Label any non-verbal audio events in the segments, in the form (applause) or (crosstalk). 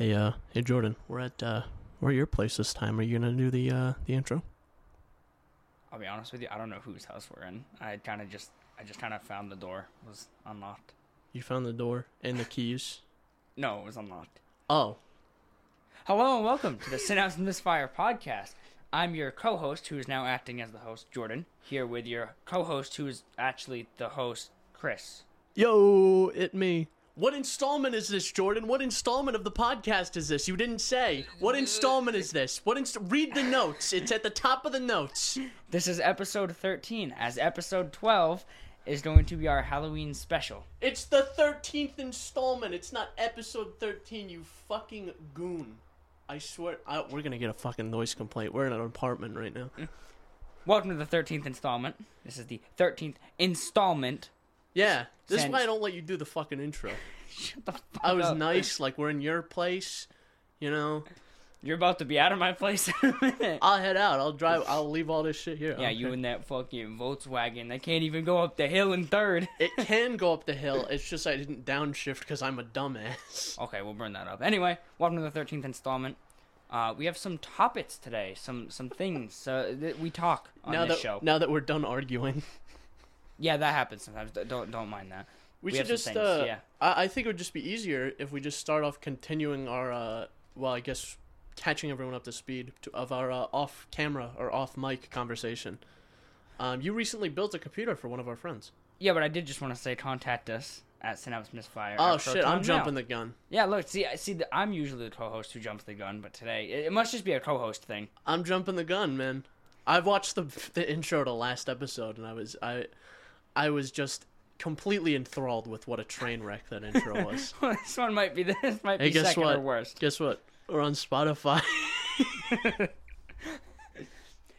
Hey, uh, hey Jordan, we're at uh, we're at your place this time. Are you gonna do the uh, the intro? I'll be honest with you, I don't know whose house we're in. I kind of just, I just kind of found the door was unlocked. You found the door and the keys. No, it was unlocked. Oh, Hello and welcome to the Synapse Misfire podcast. I'm your co-host, who is now acting as the host, Jordan. Here with your co-host, who is actually the host, Chris. yo, it me. What installment is this, Jordan? What installment of the podcast is this? You didn't say. What installment is this? What inst- Read the notes. It's at the top of the notes. This is episode 13, as episode 12 is going to be our Halloween special. It's the thirteenth installment. It's not episode thirteen. You fucking goon. I swear, I, we're gonna get a fucking noise complaint. We're in an apartment right now. (laughs) Welcome to the 13th installment. This is the 13th installment. Yeah, this is why I don't let you do the fucking intro. (laughs) Shut the fuck I was up. nice, like we're in your place. You know, You're about to be out of my place in a minute. I'll head out. I'll drive. I'll leave all this shit here. Yeah, don't you in that fucking Volkswagen that can't even go up the hill in third. (laughs) It (laughs) can go up the hill. It's just I didn't downshift because I'm a dumbass. Okay, we'll burn that up. Anyway, welcome to the thirteenth installment. Uh, we have some topics today, some some things uh, that we talk on now this that show. now that we're done arguing, Yeah, that happens sometimes. Don't don't mind that. we, We should just. uh, yeah. I, I think it would just be easier if we just start off continuing our. Uh, well, I guess catching everyone up to speed to, of our uh, off camera or off mic conversation. Um, you recently built a computer for one of our friends. Yeah, but I did just want to say contact us at Synapse Misfire. Oh shit! I'm jumping the gun. Yeah, look, see, I see, the, I'm usually the co-host who jumps the gun, but today it, it must just be a co-host thing. I'm jumping the gun, man. I've watched the (laughs) the intro to last episode, and I was I, I was just completely enthralled with what a train wreck that intro was. (laughs) this one might be this might Hey, be guess second what? or worst. Guess what? We're on Spotify. (laughs)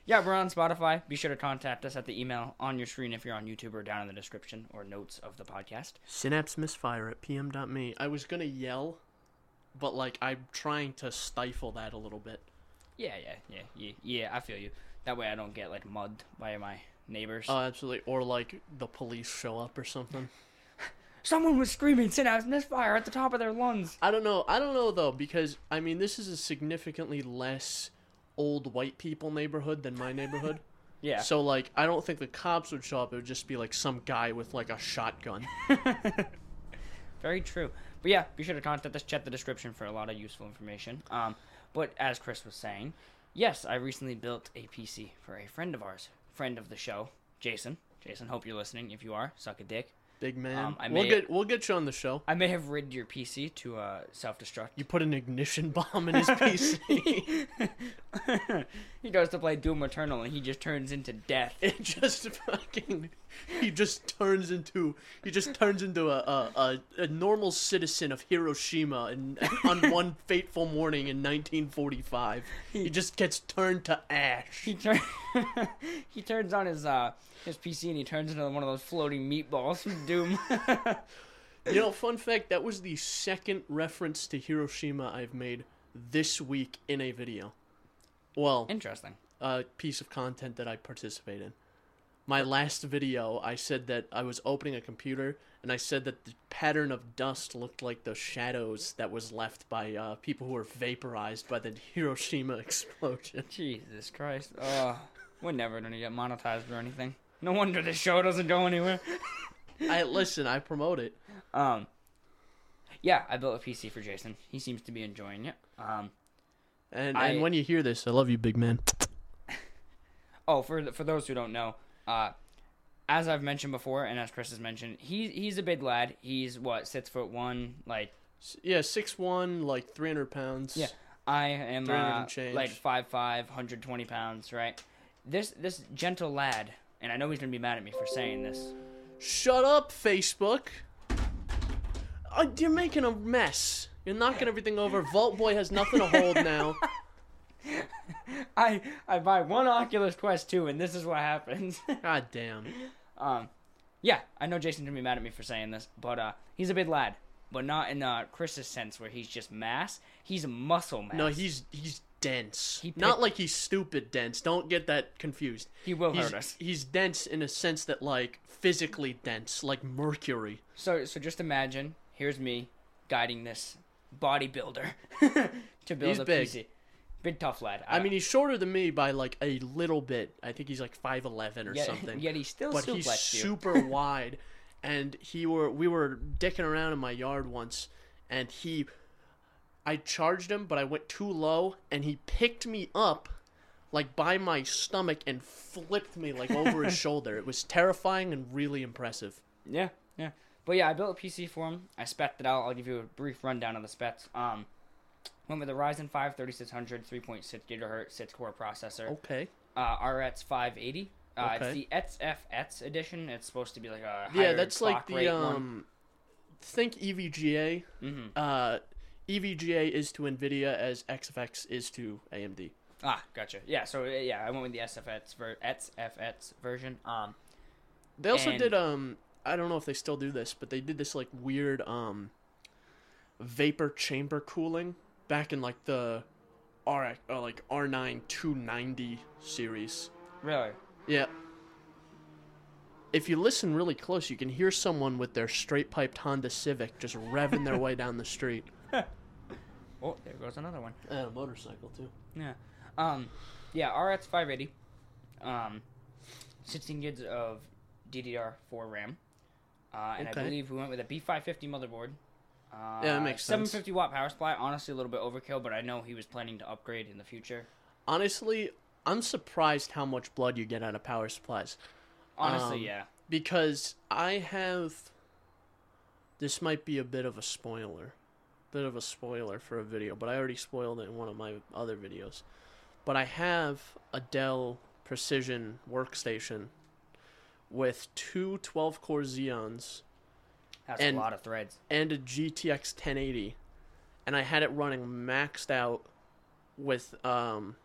Yeah, we're on Spotify. Be sure to contact us at the email on your screen if you're on YouTube or down in the description or notes of the podcast. Synapse misfire at pm.me. I was gonna yell, but like I'm trying to stifle that a little bit. Yeah, yeah, yeah, yeah, yeah. I feel you. That way I don't get like mud by my neighbors. Oh, absolutely. Or like the police show up or something. (laughs) Someone was screaming "Synapse Misfire" at the top of their lungs. I don't know. I don't know though because I mean this is a significantly less old white people neighborhood than my neighborhood. (laughs) Yeah. So like I don't think the cops would show up. It would just be like some guy with like a shotgun. (laughs) Very true. But yeah, be sure to contact us. Check the description for a lot of useful information. Um, but as Chris was saying, yes, I recently built a PC for a friend of ours, friend of the show, Jason. Jason, hope you're listening. If you are, suck a dick. Big man. Um, I we'll may- get we'll get you on the show. I may have rigged your PC to uh, self-destruct. You put an ignition (laughs) bomb in his (laughs) PC. (laughs) (laughs) he goes to play Doom Eternal and he just turns into death. (laughs) it just fucking he just turns into he just turns into a a, a, a normal citizen of Hiroshima and (laughs) on one fateful morning in 1945 he just gets turned to ash. He turn he turns on his uh his PC and he turns into one of those floating meatballs from Doom. You know, fun fact, that was the second reference to Hiroshima I've made this week in a video. Well, Interesting. a piece of content that I participate in. My last video, I said that I was opening a computer, and I said that the pattern of dust looked like the shadows that was left by uh, people who were vaporized by the Hiroshima (laughs) explosion. Jesus Christ. Uh, we're never gonna get monetized or anything. No wonder this show doesn't go anywhere. I listen, I promote it. Um, yeah, I built a PC for Jason. He seems to be enjoying it. Um, And I- and when you hear this, I love you, big man. (laughs) oh, for for those who don't know, uh, as I've mentioned before, and as Chris has mentioned, he he's a big lad. He's what six foot one. Like Yeah, six one, like three hundred pounds. Yeah. I am 300 uh, like five five, hundred twenty pounds. Right. This this gentle lad, and I know he's gonna be mad at me for saying this. Shut up, Facebook. Uh, you're making a mess. You're knocking everything over. Vault Boy has nothing to hold now. (laughs) I I buy one Oculus Quest 2 and this is what happens. (laughs) God damn. um yeah, I know Jason's gonna be mad at me for saying this, but uh he's a big lad. But not in uh Chris's sense where he's just mass. He's muscle mass. No, he's he's dense. He Not like he's stupid dense. Don't get that confused. he will He's, hurt us. he's dense in a sense that like physically dense, like mercury. So so just imagine, here's me guiding this bodybuilder (laughs) to build He's a big. PC. Big tough lad. I mean, he's shorter than me by like a little bit. I think he's like five eleven or yet, something. Yet he still but he's super (laughs) wide. And he were we were dicking around in my yard once, and he, I charged him, but I went too low, and he picked me up, like by my stomach, and flipped me like over his (laughs) shoulder. It was terrifying and really impressive. Yeah, yeah. But yeah, I built a PC for him. I spec'd it out. I'll give you a brief rundown of the specs. Um, went with a Ryzen 5 3600 3.6 gigahertz 6 core processor. Okay. Uh, RX 580. Uh, Okay. It's the XFX edition. It's supposed to be like a Yeah, that's like the one. um. Think E EVGA. Mhm. Uh, EVGA is to Nvidia as XFX is to AMD. Ah, gotcha. Yeah, so yeah, I went with the SFX ver- XFX version. Um, They also did um I don't know if they still do this, but they did this like weird um vapor chamber cooling back in like the R uh, like R9 290 series. really? Yeah. If you listen really close, you can hear someone with their straight piped Honda Civic just revving their (laughs) way down the street. (laughs) Oh, there goes another one. And a motorcycle too. Yeah. Um, yeah, RX 580. Um, 16 gigs of DDR4 RAM. Uh, and Okay. I believe we went with a B550 motherboard. Uh, Yeah, that makes sense. 750 watt power supply. Honestly, a little bit overkill, but I know he was planning to upgrade in the future. Honestly, I'm surprised how much blood you get out of power supplies. Honestly, Um, yeah. because I have this might be a bit of a spoiler. Bit of a spoiler for a video, but I already spoiled it in one of my other videos. But I have a Dell Precision workstation with two 12 core Xeons That's and- a lot of threads. and a GTX 1080 and I had it running maxed out with um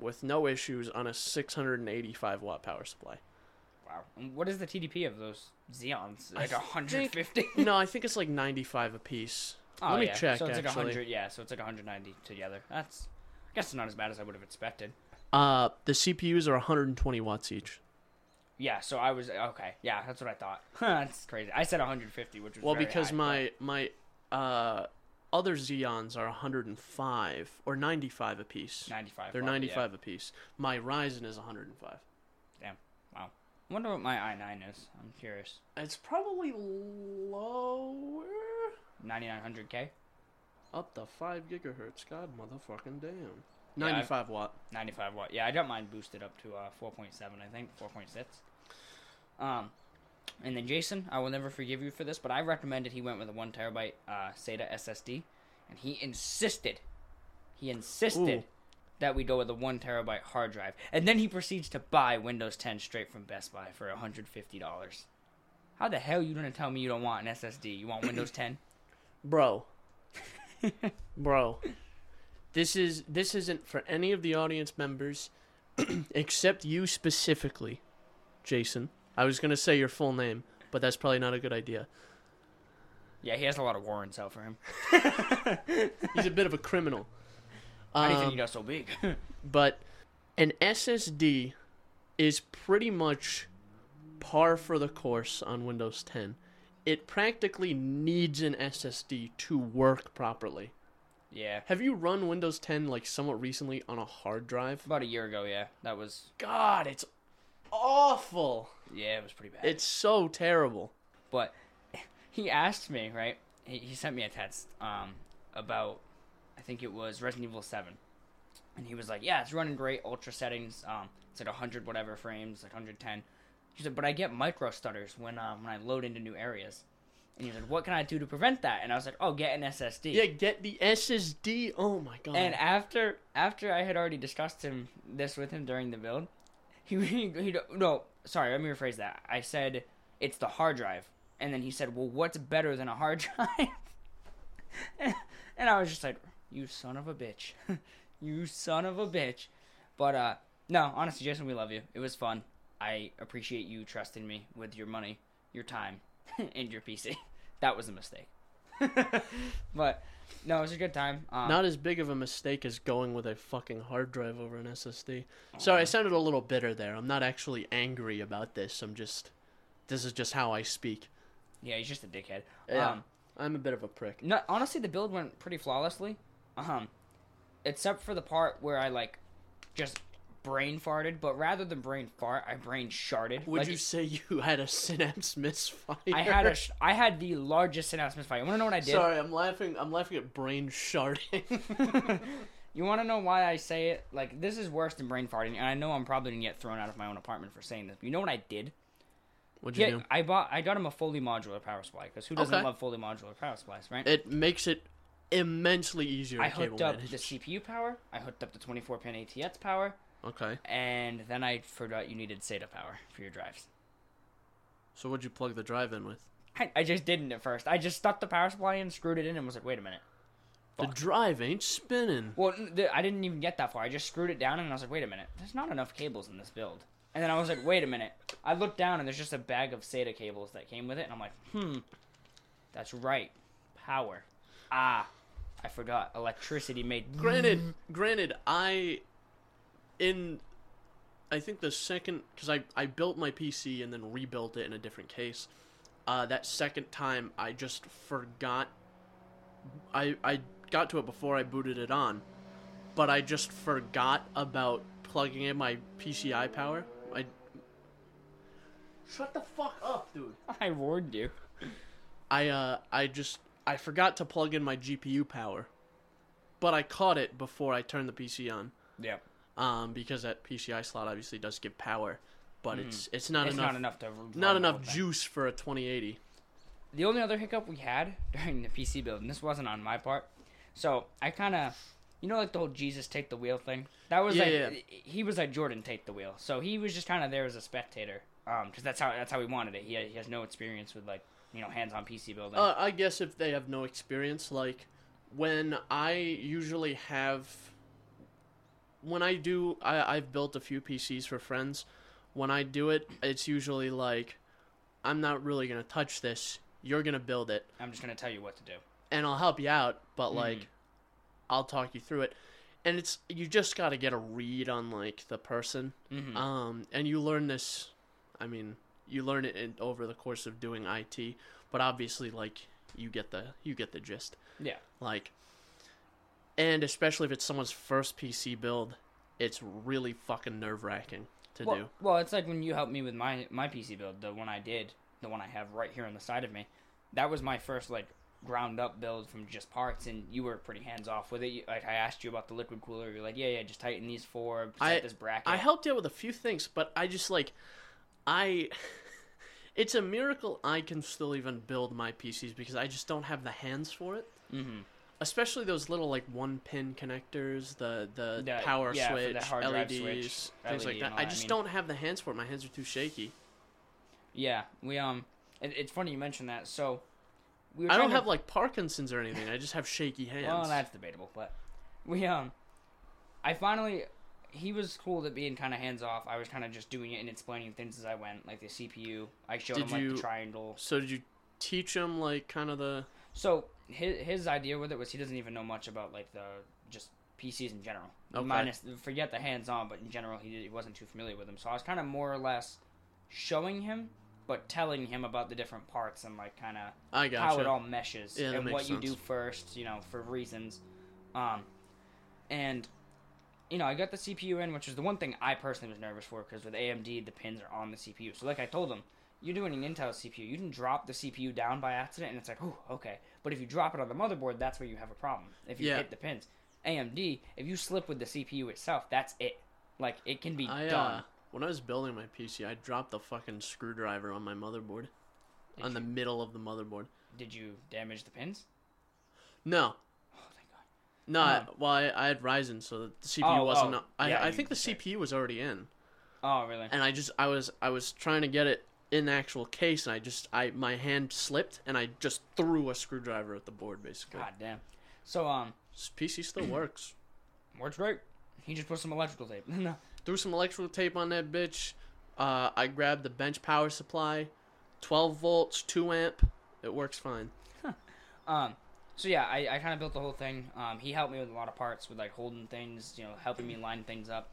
with no issues on a 685 watt power supply. Wow. And what is the TDP of those Xeons? Like think- 150? (laughs) no, I think it's like 95 a piece. Oh, Let me yeah. check So it's actually. like 100. Yeah, so it's like 190 together. That's, I guess, it's not as bad as I would have expected. Uh, the CPUs are 120 watts each. Yeah, so I was okay. Yeah, that's what I thought. (laughs) that's crazy. I said 150, which was Well, because high, my my uh other Xeons are 105 or 95 a piece. 95. They're probably, 95 a piece. My Ryzen is 105. Damn. Wow. I wonder what my i9 is. I'm curious. It's probably lower. 9900K, Up to 5 gigahertz. God motherfucking damn. Yeah, 95 watt. 95 watt. Yeah, I got mine boosted up to uh, 4.7, I think, 4.6. Um, and then Jason, I will never forgive you for this, but I recommended he went with a one terabyte uh, SATA SSD, and he insisted, he insisted Ooh. that we go with a one terabyte hard drive, and then he proceeds to buy Windows 10 straight from Best Buy for 150 dollars. How the hell you gonna tell me you don't want an SSD? You want Windows 10? Bro. (laughs) Bro. This is this isn't for any of the audience members (clears throat) except you specifically, Jason. I was going to say your full name, but that's probably not a good idea. Yeah, he has a lot of warrants out for him. (laughs) He's a bit of a criminal. How do you Um, think he got so big? (laughs) but an SSD is pretty much par for the course on Windows 10. It practically needs an SSD to work properly. Yeah, Have you run Windows 10 like somewhat recently on a hard drive? about a year ago. Yeah, that was God, it's awful. yeah, it was pretty bad. It's so terrible. but (laughs) he asked me right he, he sent me a text um about i think it was resident evil 7 and he was like yeah it's running great ultra settings um it's like 100 whatever frames like 110 he said but i get micro stutters when um when i load into new areas and he said what can i do to prevent that and i was like oh get an ssd Yeah, get the SSD. Oh my god. and after after I had already discussed him this with him during the build, he, (laughs) he, he no sorry let me rephrase that. I said it's the hard drive, and then he said, "Well, what's better than a hard (laughs) drive?" (laughs) and I was just like, "You son of a bitch, you son of a bitch." But uh, no, honestly, Jason, we love you. It was fun. I appreciate you trusting me with your money, your time, (laughs) and your PC. That was a mistake. (laughs) but no, it was a good time. Um, Not as big of a mistake as going with a fucking hard drive over an SSD. Sorry, I sounded a little bitter there. I'm not actually angry about this. I'm just. This is just how I speak. Yeah, he's just a dickhead. Yeah. Um, I'm a bit of a prick. No, honestly, the build went pretty flawlessly. Um, except for the part where I like just brain farted, but rather than brain fart, I brain sharded. Would Like, you say you had a synapse misfire? I had a I had the largest synapse misfire. You want to know what I did? Sorry, I'm laughing. I'm laughing at brain sharding. (laughs) you want to know why I say it? Like this is worse than brain farting, and I know I'm probably gonna get thrown out of my own apartment for saying this. But you know what I did? What'd you Yeah, do? I bought I got him a fully modular power supply because who doesn't Okay. love fully modular power supplies, right? It makes it immensely easier to I hooked up manage. the CPU power. I hooked up the 24 pin ATX power, Okay. and then I forgot you needed SATA power for your drives. So what'd you plug the drive in with? I, I just didn't at first. I just stuck the power supply in, screwed it in, and was like, wait a minute. The drive ain't spinning. Well, the, I didn't even get that far. I just screwed it down, and I was like, wait a minute. There's not enough cables in this build. And then I was like, wait a minute. I looked down, and there's just a bag of SATA cables that came with it, and I'm like, hmm, that's right. Power. Ah, I forgot. Electricity made. Granted, granted, I in I think the second because I I built my PC and then rebuilt it in a different case. Uh, that second time, I just forgot. I I got to it before I booted it on, but I just forgot about plugging in my PCI power. I shut the fuck up, dude. (laughs) I warned you. I uh I just I forgot to plug in my GPU power, but I caught it before I turned the PC on. Yep. Um, because that PCI slot obviously does give power, but it's it's not Mm. it's enough not enough to. not enough juice for a 2080. The only other hiccup we had (laughs) during the PC build, and this wasn't on my part, so I kind of, you know, like the whole Jesus take the wheel thing. That was Yeah, like yeah. he was like Jordan take the wheel, so he was just kind of there as a spectator, um, because that's how that's how he wanted it. He he has no experience with like you know hands on PC building. Uh, I guess if they have no experience, like when I usually have, when I do, I, I've built a few PCs for friends. When I do it, it's usually like, I'm not really gonna touch this. You're gonna build it, I'm just gonna tell you what to do. and I'll help you out, but Mhm. like, I'll talk you through it. And it's you just got to get a read on like the person, hmm um, and you learn this. I mean, you learn it in, over the course of doing IT, but obviously, like you get the you get the gist. Yeah. Like, and especially if it's someone's first PC build, it's really fucking nerve wracking to well, do. well, it's like when you helped me with my my PC build, the one I did, the one I have right here on the side of me. That was my first like ground up build from just parts, and you were pretty hands off with it. Like I asked you about the liquid cooler, you're like, yeah, yeah, just tighten these four, set I- this bracket. I helped you out with a few things, but I just like, I. (laughs) It's a miracle I can still even build my PCs because I just don't have the hands for it. hmm Especially those little like one pin connectors, the the The- power yeah, switch, LEDs, switch, things LED like that. I that, I just mean- don't have the hands for it. My hands are too shaky. Yeah, we um, it, it's funny you mentioned that. So we were I don't to- have like Parkinson's or anything. I just have shaky hands. Well, that's debatable, but we um, I finally, he was cool at being kind of hands off. I was kind of just doing it and explaining things as I went, like the CPU. I showed Did him like you- the triangle. So did you teach him like kind of the? So his his idea with it was he doesn't even know much about like the just PCs in general. Okay. Minus forget the hands on, but in general he, he wasn't too familiar with them. So I was kind of more or less showing him, but telling him about the different parts and like kind of I got how it all meshes Yeah, and what you do first, you know, for reasons. Um, and you know, I got the CPU in, which is the one thing I personally was nervous for because with AMD the pins are on the CPU. So like I told him, you're doing an Intel CPU, you can drop the CPU down by accident, and it's like, oh, okay. But if you drop it on the motherboard, that's where you have a problem. If you Yeah. hit the pins, AMD, if you slip with the CPU itself, that's it. Like it can be I done. uh, when I was building my PC, I dropped the fucking screwdriver on my motherboard, Did on the middle of the motherboard. Did you damage the pins? No, Oh, thank God. no. I, Oh. well, I, I had Ryzen, so the CPU Oh, wasn't. oh, I, yeah, I think the. CPU was already in, Oh, really? and I just I was I was trying to get it in the actual case, and I just I my hand slipped, and I just threw a screwdriver at the board, basically. God damn. So um, This PC still (clears throat) works. works great. He just put some electrical tape. no. (laughs) Threw some electrical tape on that bitch. Uh, I grabbed the bench power supply, 12 volts, 2 amp. It works fine. (laughs) Um, so yeah, I, I kind of built the whole thing. Um, he helped me with a lot of parts, with like holding things, you know, helping me line things up.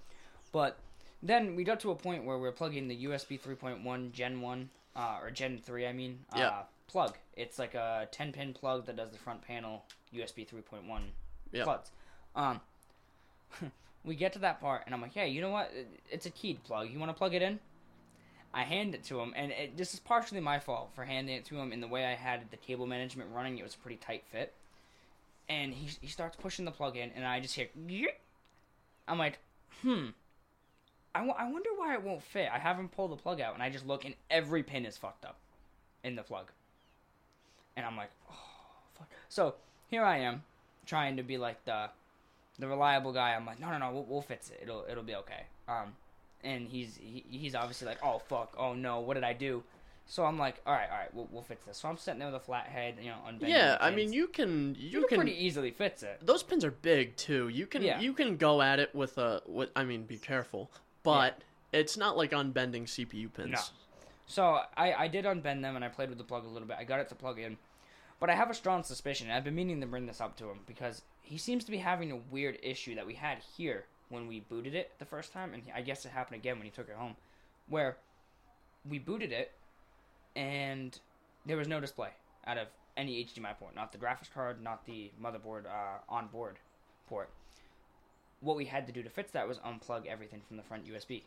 But then we got to a point where we are plugging the USB 3.1 Gen 1, uh, or Gen 3, I mean, uh, plug. It's like a 10 pin plug that does the front panel USB 3.1 Yep. plugs. Um, (laughs) we get to that part, and I'm like, hey, you know what? It's a keyed plug. You want to plug it in? I hand it to him, and it, this is partially my fault for handing it to him in the way I had the cable management running. It was a pretty tight fit. And he, he starts pushing the plug in, and I just hear, "Yeet." I'm like, hmm. I, w- I wonder why it won't fit. I have him pull the plug out, and I just look, and every pin is fucked up in the plug. And I'm like, oh, fuck. So here I am, trying to be like the the reliable guy. I'm like, no, no, no, we'll, we'll fix it. It'll it'll be okay. Um, and he's he, he's obviously like, oh fuck, oh no, what did I do? So I'm like, all right, all right, we'll, we'll fix this. So I'm sitting there with a flat head, you know, unbending. Yeah, I mean you can you, you can can pretty easily fix it. those pins are big too. You can Yeah. you can go at it with a with I mean be careful, but it's not like unbending CPU pins. No. So I, I did unbend them and I played with the plug a little bit. I got it to plug in. But I have a strong suspicion. and I've been meaning to bring this up to him because he seems to be having a weird issue that we had here when we booted it the first time. And I guess it happened again when he took it home. Where we booted it and there was no display out of any HDMI port. Not the graphics card, not the motherboard uh, on board port. What we had to do to fix that was unplug everything from the front USB.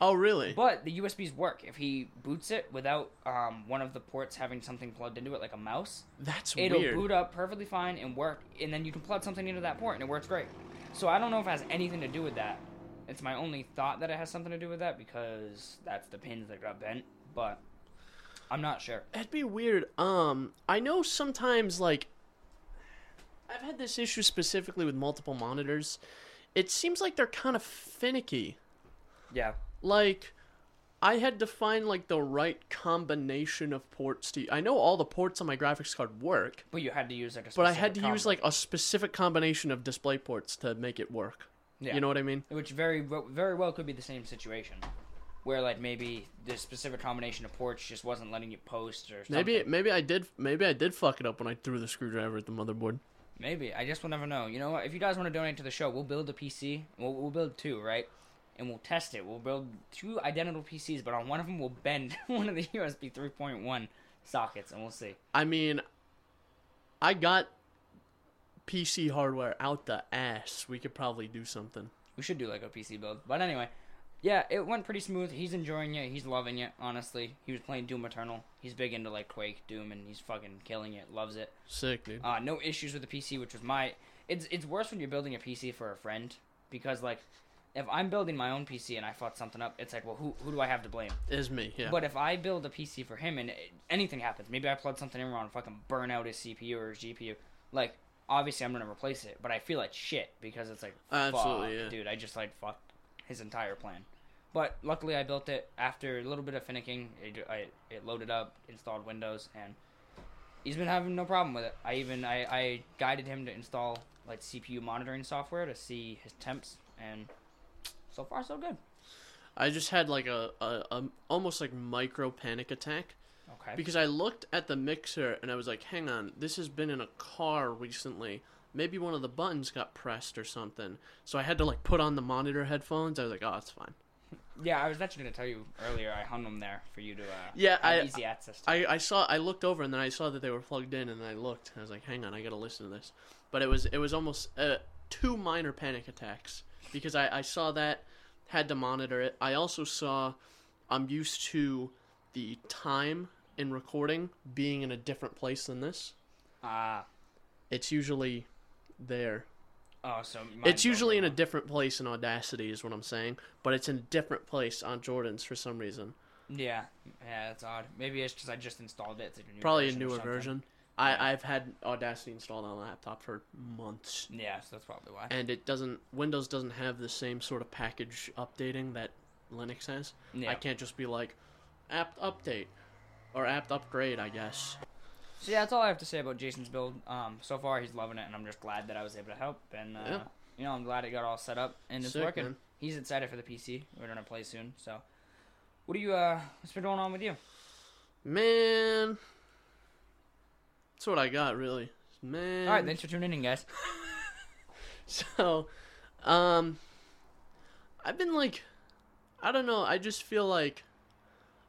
Oh really? But the USBs work. If he boots it without um, one of the ports having something plugged into it, like a mouse, That's it'll weird. boot up perfectly fine and work. And then you can plug something into that port, and it works great. So I don't know if it has anything to do with that. It's my only thought that it has something to do with that because that's the pins that got bent. But I'm not sure. That'd be weird. Um, I know sometimes like I've had this issue specifically with multiple monitors. It seems like they're kind of finicky. Yeah. Like I had to find like the right combination of ports to. I know all the ports on my graphics card work, But you had to use like a. but I had to specific use like a specific combination of display ports to make it work. Yeah. You know what I mean? Which very very well could be the same situation, where like maybe the specific combination of ports just wasn't letting you post or something. Maybe maybe I did maybe I did fuck it up when I threw the screwdriver at the motherboard. Maybe. I just will never know. You know what? If you guys want to donate to the show, we'll build a PC. We'll, we'll build two, right? And we'll test it. We'll build two identical PCs, but on one of them, we'll bend (laughs) one of the USB 3.1 sockets, and we'll see. I mean, I got PC hardware out the ass. We could probably do something. We should do like a PC build. But anyway, yeah, it went pretty smooth. He's enjoying it. He's loving it, honestly. He was playing Doom Eternal. He's big into like Quake, Doom, and he's fucking killing it. Loves it. Sick, dude. Uh, no issues with the PC, which was my. It's it's worse when you're building a PC for a friend because like, if I'm building my own PC and I fuck something up, it's like, well, who who do I have to blame? Is me, yeah. But if I build a PC for him and it, anything happens, maybe I plug something in wrong, and fucking burn out his CPU or his GPU, like obviously I'm gonna replace it, but I feel like shit because it's like, Absolutely, fuck, yeah. dude, I just like fucked his entire plan. But luckily, I built it after a little bit of finicking. It, I, it loaded up, installed Windows, and he's been having no problem with it. I even I, I guided him to install like CPU monitoring software to see his temps, and so far so good. I just had like a, a, a almost like micro panic attack Okay. because I looked at the mixer and I was like, "Hang on, this has been in a car recently. Maybe one of the buttons got pressed or something." So I had to like put on the monitor headphones. I was like, "Oh, it's fine." Yeah, I was actually gonna tell you earlier. I hung them there for you to uh, Yeah, have I- easy access. to. I, I saw I looked over and then I saw that they were plugged in and I looked. I was like, "Hang on, I gotta listen to this." But it was it was almost uh, two minor panic attacks because I, I saw that had to monitor it. I also saw I'm used to the time in recording being in a different place than this. Ah, It's usually there. Oh, so it's usually in a different place in Audacity, is what I'm saying. But it's in a different place on Jordan's for some reason. Yeah, yeah, that's odd. Maybe it's because I just installed it. A new Probably a newer version. I, I've had Audacity installed on a laptop for months. Yeah, so that's probably why. and it doesn't Windows doesn't have the same sort of package updating that Linux has. Yeah. I can't just be like apt update or apt upgrade, I guess. So yeah, that's all I have to say about Jason's build. Um, so far he's loving it, and I'm just glad that I was able to help. And uh, Yeah. you know, I'm glad it got all set up and it's Sick, working. man. He's excited for the PC. We're gonna play soon. So, what do you uh, what's been going on with you? Man, that's what I got really. Man. all right, thanks for tuning in, guys. (laughs) So, um, I've been like, I don't know. I just feel like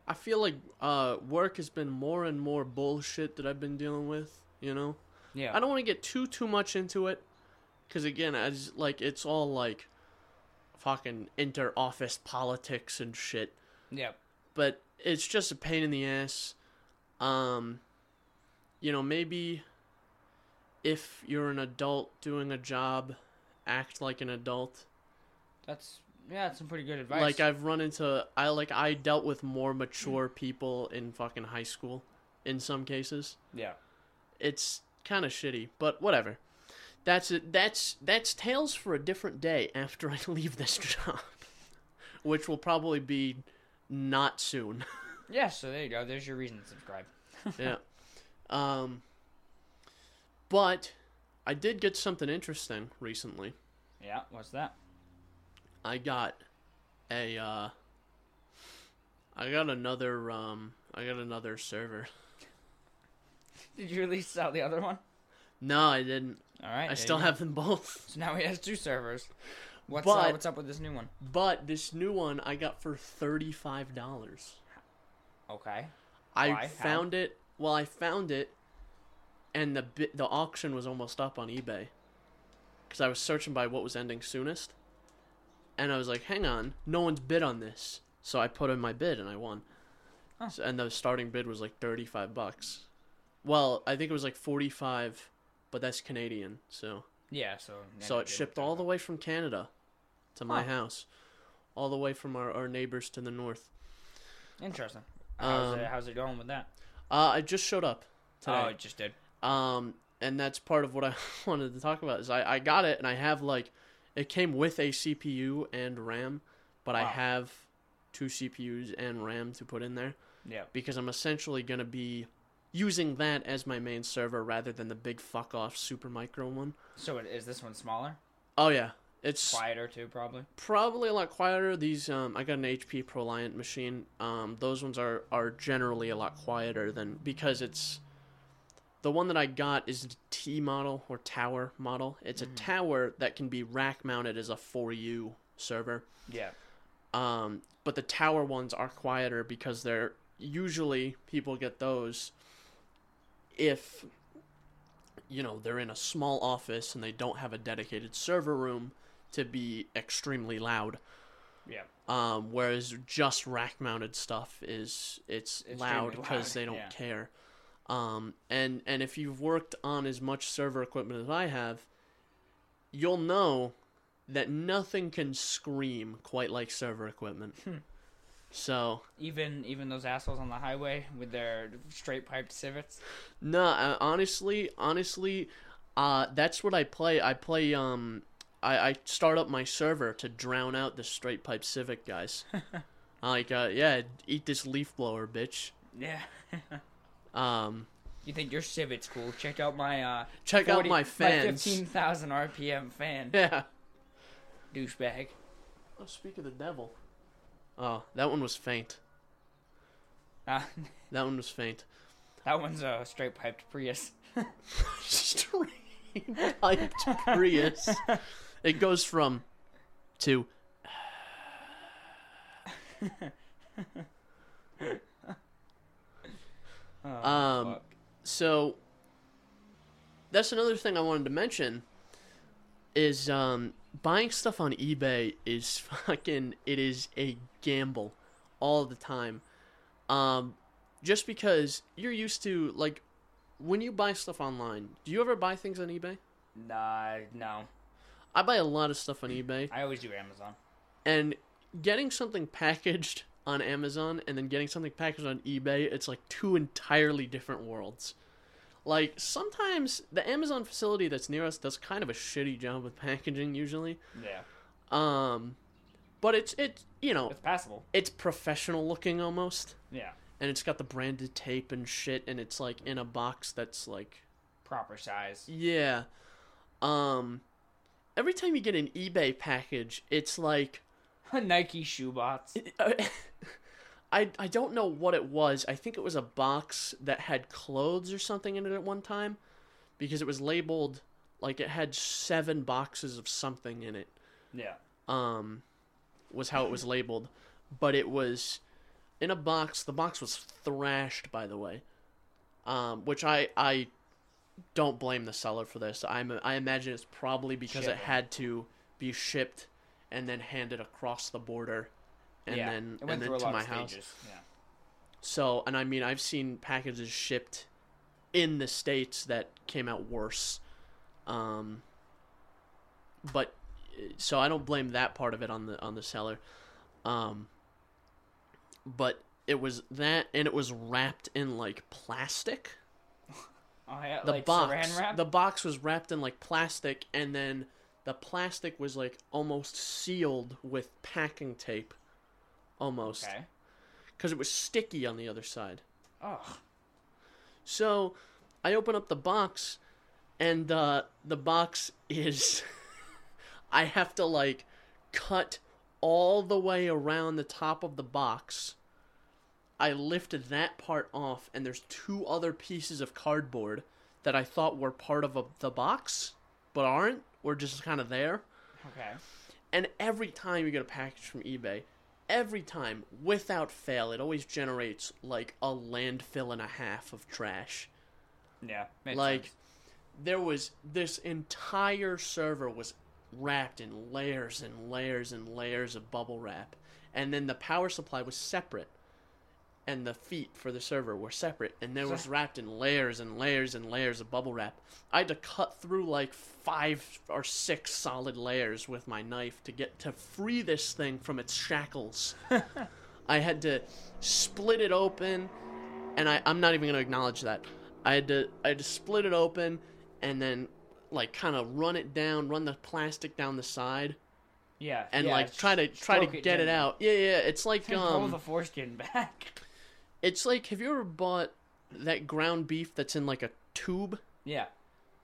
I feel like uh, work has been more and more bullshit that I've been dealing with. You know, Yeah. I don't want to get too too much into it, because again, as like it's all like fucking inter office politics and shit. Yeah. But it's just a pain in the ass. Um, you know, maybe if you're an adult doing a job, act like an adult. That's yeah, that's some pretty good advice. Like I've run into I like I dealt with more mature people in fucking high school in some cases. yeah. It's kind of shitty, but whatever. That's it. That's that's tales for a different day after I (laughs) leave this job, which will probably be not soon. (laughs) Yeah, so there you go. There's your reason to subscribe. (laughs) yeah. Um but I did get something interesting recently. Yeah, what's that? I got a uh I got another um I got another server. Did you release out the other one? No, I didn't. All right. I still have them both. (laughs) So now he has two servers. What's But- uh, what's up with this new one? But this new one I got for $35. Okay. I Why? How? found it. Well, I found it, and the bi- the auction was almost up on eBay. Because I was searching by what was ending soonest, and I was like, "Hang on, no one's bid on this." So I put in my bid and I won. Huh. So, and the starting bid was like thirty five bucks. Well, I think it was like forty five, but that's Canadian. So Yeah. So. so it shipped all the way from Canada to my Huh. house, all the way from our, our neighbors to the north. Interesting. How's Um, it How's it going with that? Uh, I just showed up today. Oh, it just did. Um, and that's part of what I (laughs) wanted to talk about is I, I got it and I have like it came with a CPU and RAM, but I have two CPUs and RAM to put in there Yeah. because I'm essentially gonna be using that as my main server rather than the big fuck off Supermicro one. So it, is this one smaller, Oh yeah. It's quieter too, probably? probably a lot quieter. These um, I got an HP ProLiant machine. Um, those ones are are generally a lot quieter than because it's the one that I got is the T model or tower model. It's a tower that can be rack mounted as a 4U server. Yeah. Um, but the tower ones are quieter because they're usually people get those if you know they're in a small office and they don't have a dedicated server room to be extremely loud. Yeah. Um, whereas just rack mounted stuff is it's loud because they don't yeah. care. Um, and and if you've worked on as much server equipment as I have, you'll know that nothing can scream quite like server equipment. Hmm. so Even even those assholes on the highway with their straight piped Civics. no, uh, honestly, honestly, uh, that's what I play. I play um, I, I start up my server to drown out the straight pipe civic guys. (laughs) like uh, yeah, eat this leaf blower, bitch. Yeah. (laughs) Um, You think your Civic's cool? Check out my uh. check out my fans. fifteen thousand RPM fan. (laughs) yeah. Douchebag. Oh, speak of the devil. Oh, that one was faint. Uh, That one was faint. (laughs) that one's a straight piped Prius. (laughs) Straight piped Prius. It goes from to Oh, Um, fuck. so that's another thing I wanted to mention is um, buying stuff on eBay is (laughs) fucking it is a gamble all the time. Um, just because you're used to like when you buy stuff online, do you ever buy things on eBay? Nah, no. I buy a lot of stuff on eBay I always do Amazon. and getting something (laughs) packaged on Amazon and then getting something packaged on eBay, it's like two entirely different worlds. Like sometimes the Amazon facility that's near us does kind of a shitty job with (laughs) packaging usually. Yeah. Um but it's it's you know, It's passable. it's professional looking almost. Yeah. And it's got the branded tape and shit and it's like in a box that's like Proper size. yeah. Um every time you get an eBay package, it's like a (laughs) Nike shoebots. (laughs) I I don't know what it was. I think it was a box that had clothes or something in it at one time, because it was labeled like it had seven boxes of something in it. Yeah. Um, was how it was labeled, but it was in a box. The box was thrashed, by the way, um, which I I don't blame the seller for this. I'm I imagine it's probably because it had to be shipped and then handed across the border, and yeah, then and then to my house. Yeah. So, and I mean, I've seen packages shipped in the states that came out worse. Um, but so I don't blame that part of it on the on the seller. Um, but it was that, and it was wrapped in like plastic. (laughs) Oh yeah, The like box, the box was wrapped in like plastic, and then the plastic was like almost sealed with packing tape, almost okay. because it was sticky on the other side. Oh, So I open up the box, and uh, the box is. (laughs) I have to like cut all the way around the top of the box. I lifted that part off, and there's two other pieces of cardboard that I thought were part of a, the box, but aren't. Were just kind of there. okay. And every time you get a package from eBay, every time, without fail, it always generates like a landfill and a half of trash. Yeah. makes like sense. there was this entire server was wrapped in layers and layers and layers of bubble wrap. And then the power supply was separate. And the feet for the server were separate, and there was wrapped in layers and layers and layers of bubble wrap. I had to cut through like five or six solid layers with my knife to get to free this thing from its shackles. (laughs) I had to split it open, and I, I'm not even gonna acknowledge that. I had to I had to split it open, and then like kind of run it down, run the plastic down the side, yeah, and yeah, like try to try to get it gently. out. Yeah, yeah. It's like Pull um, the foreskin back. (laughs) it's like have you ever bought that ground beef that's in like a tube, Yeah.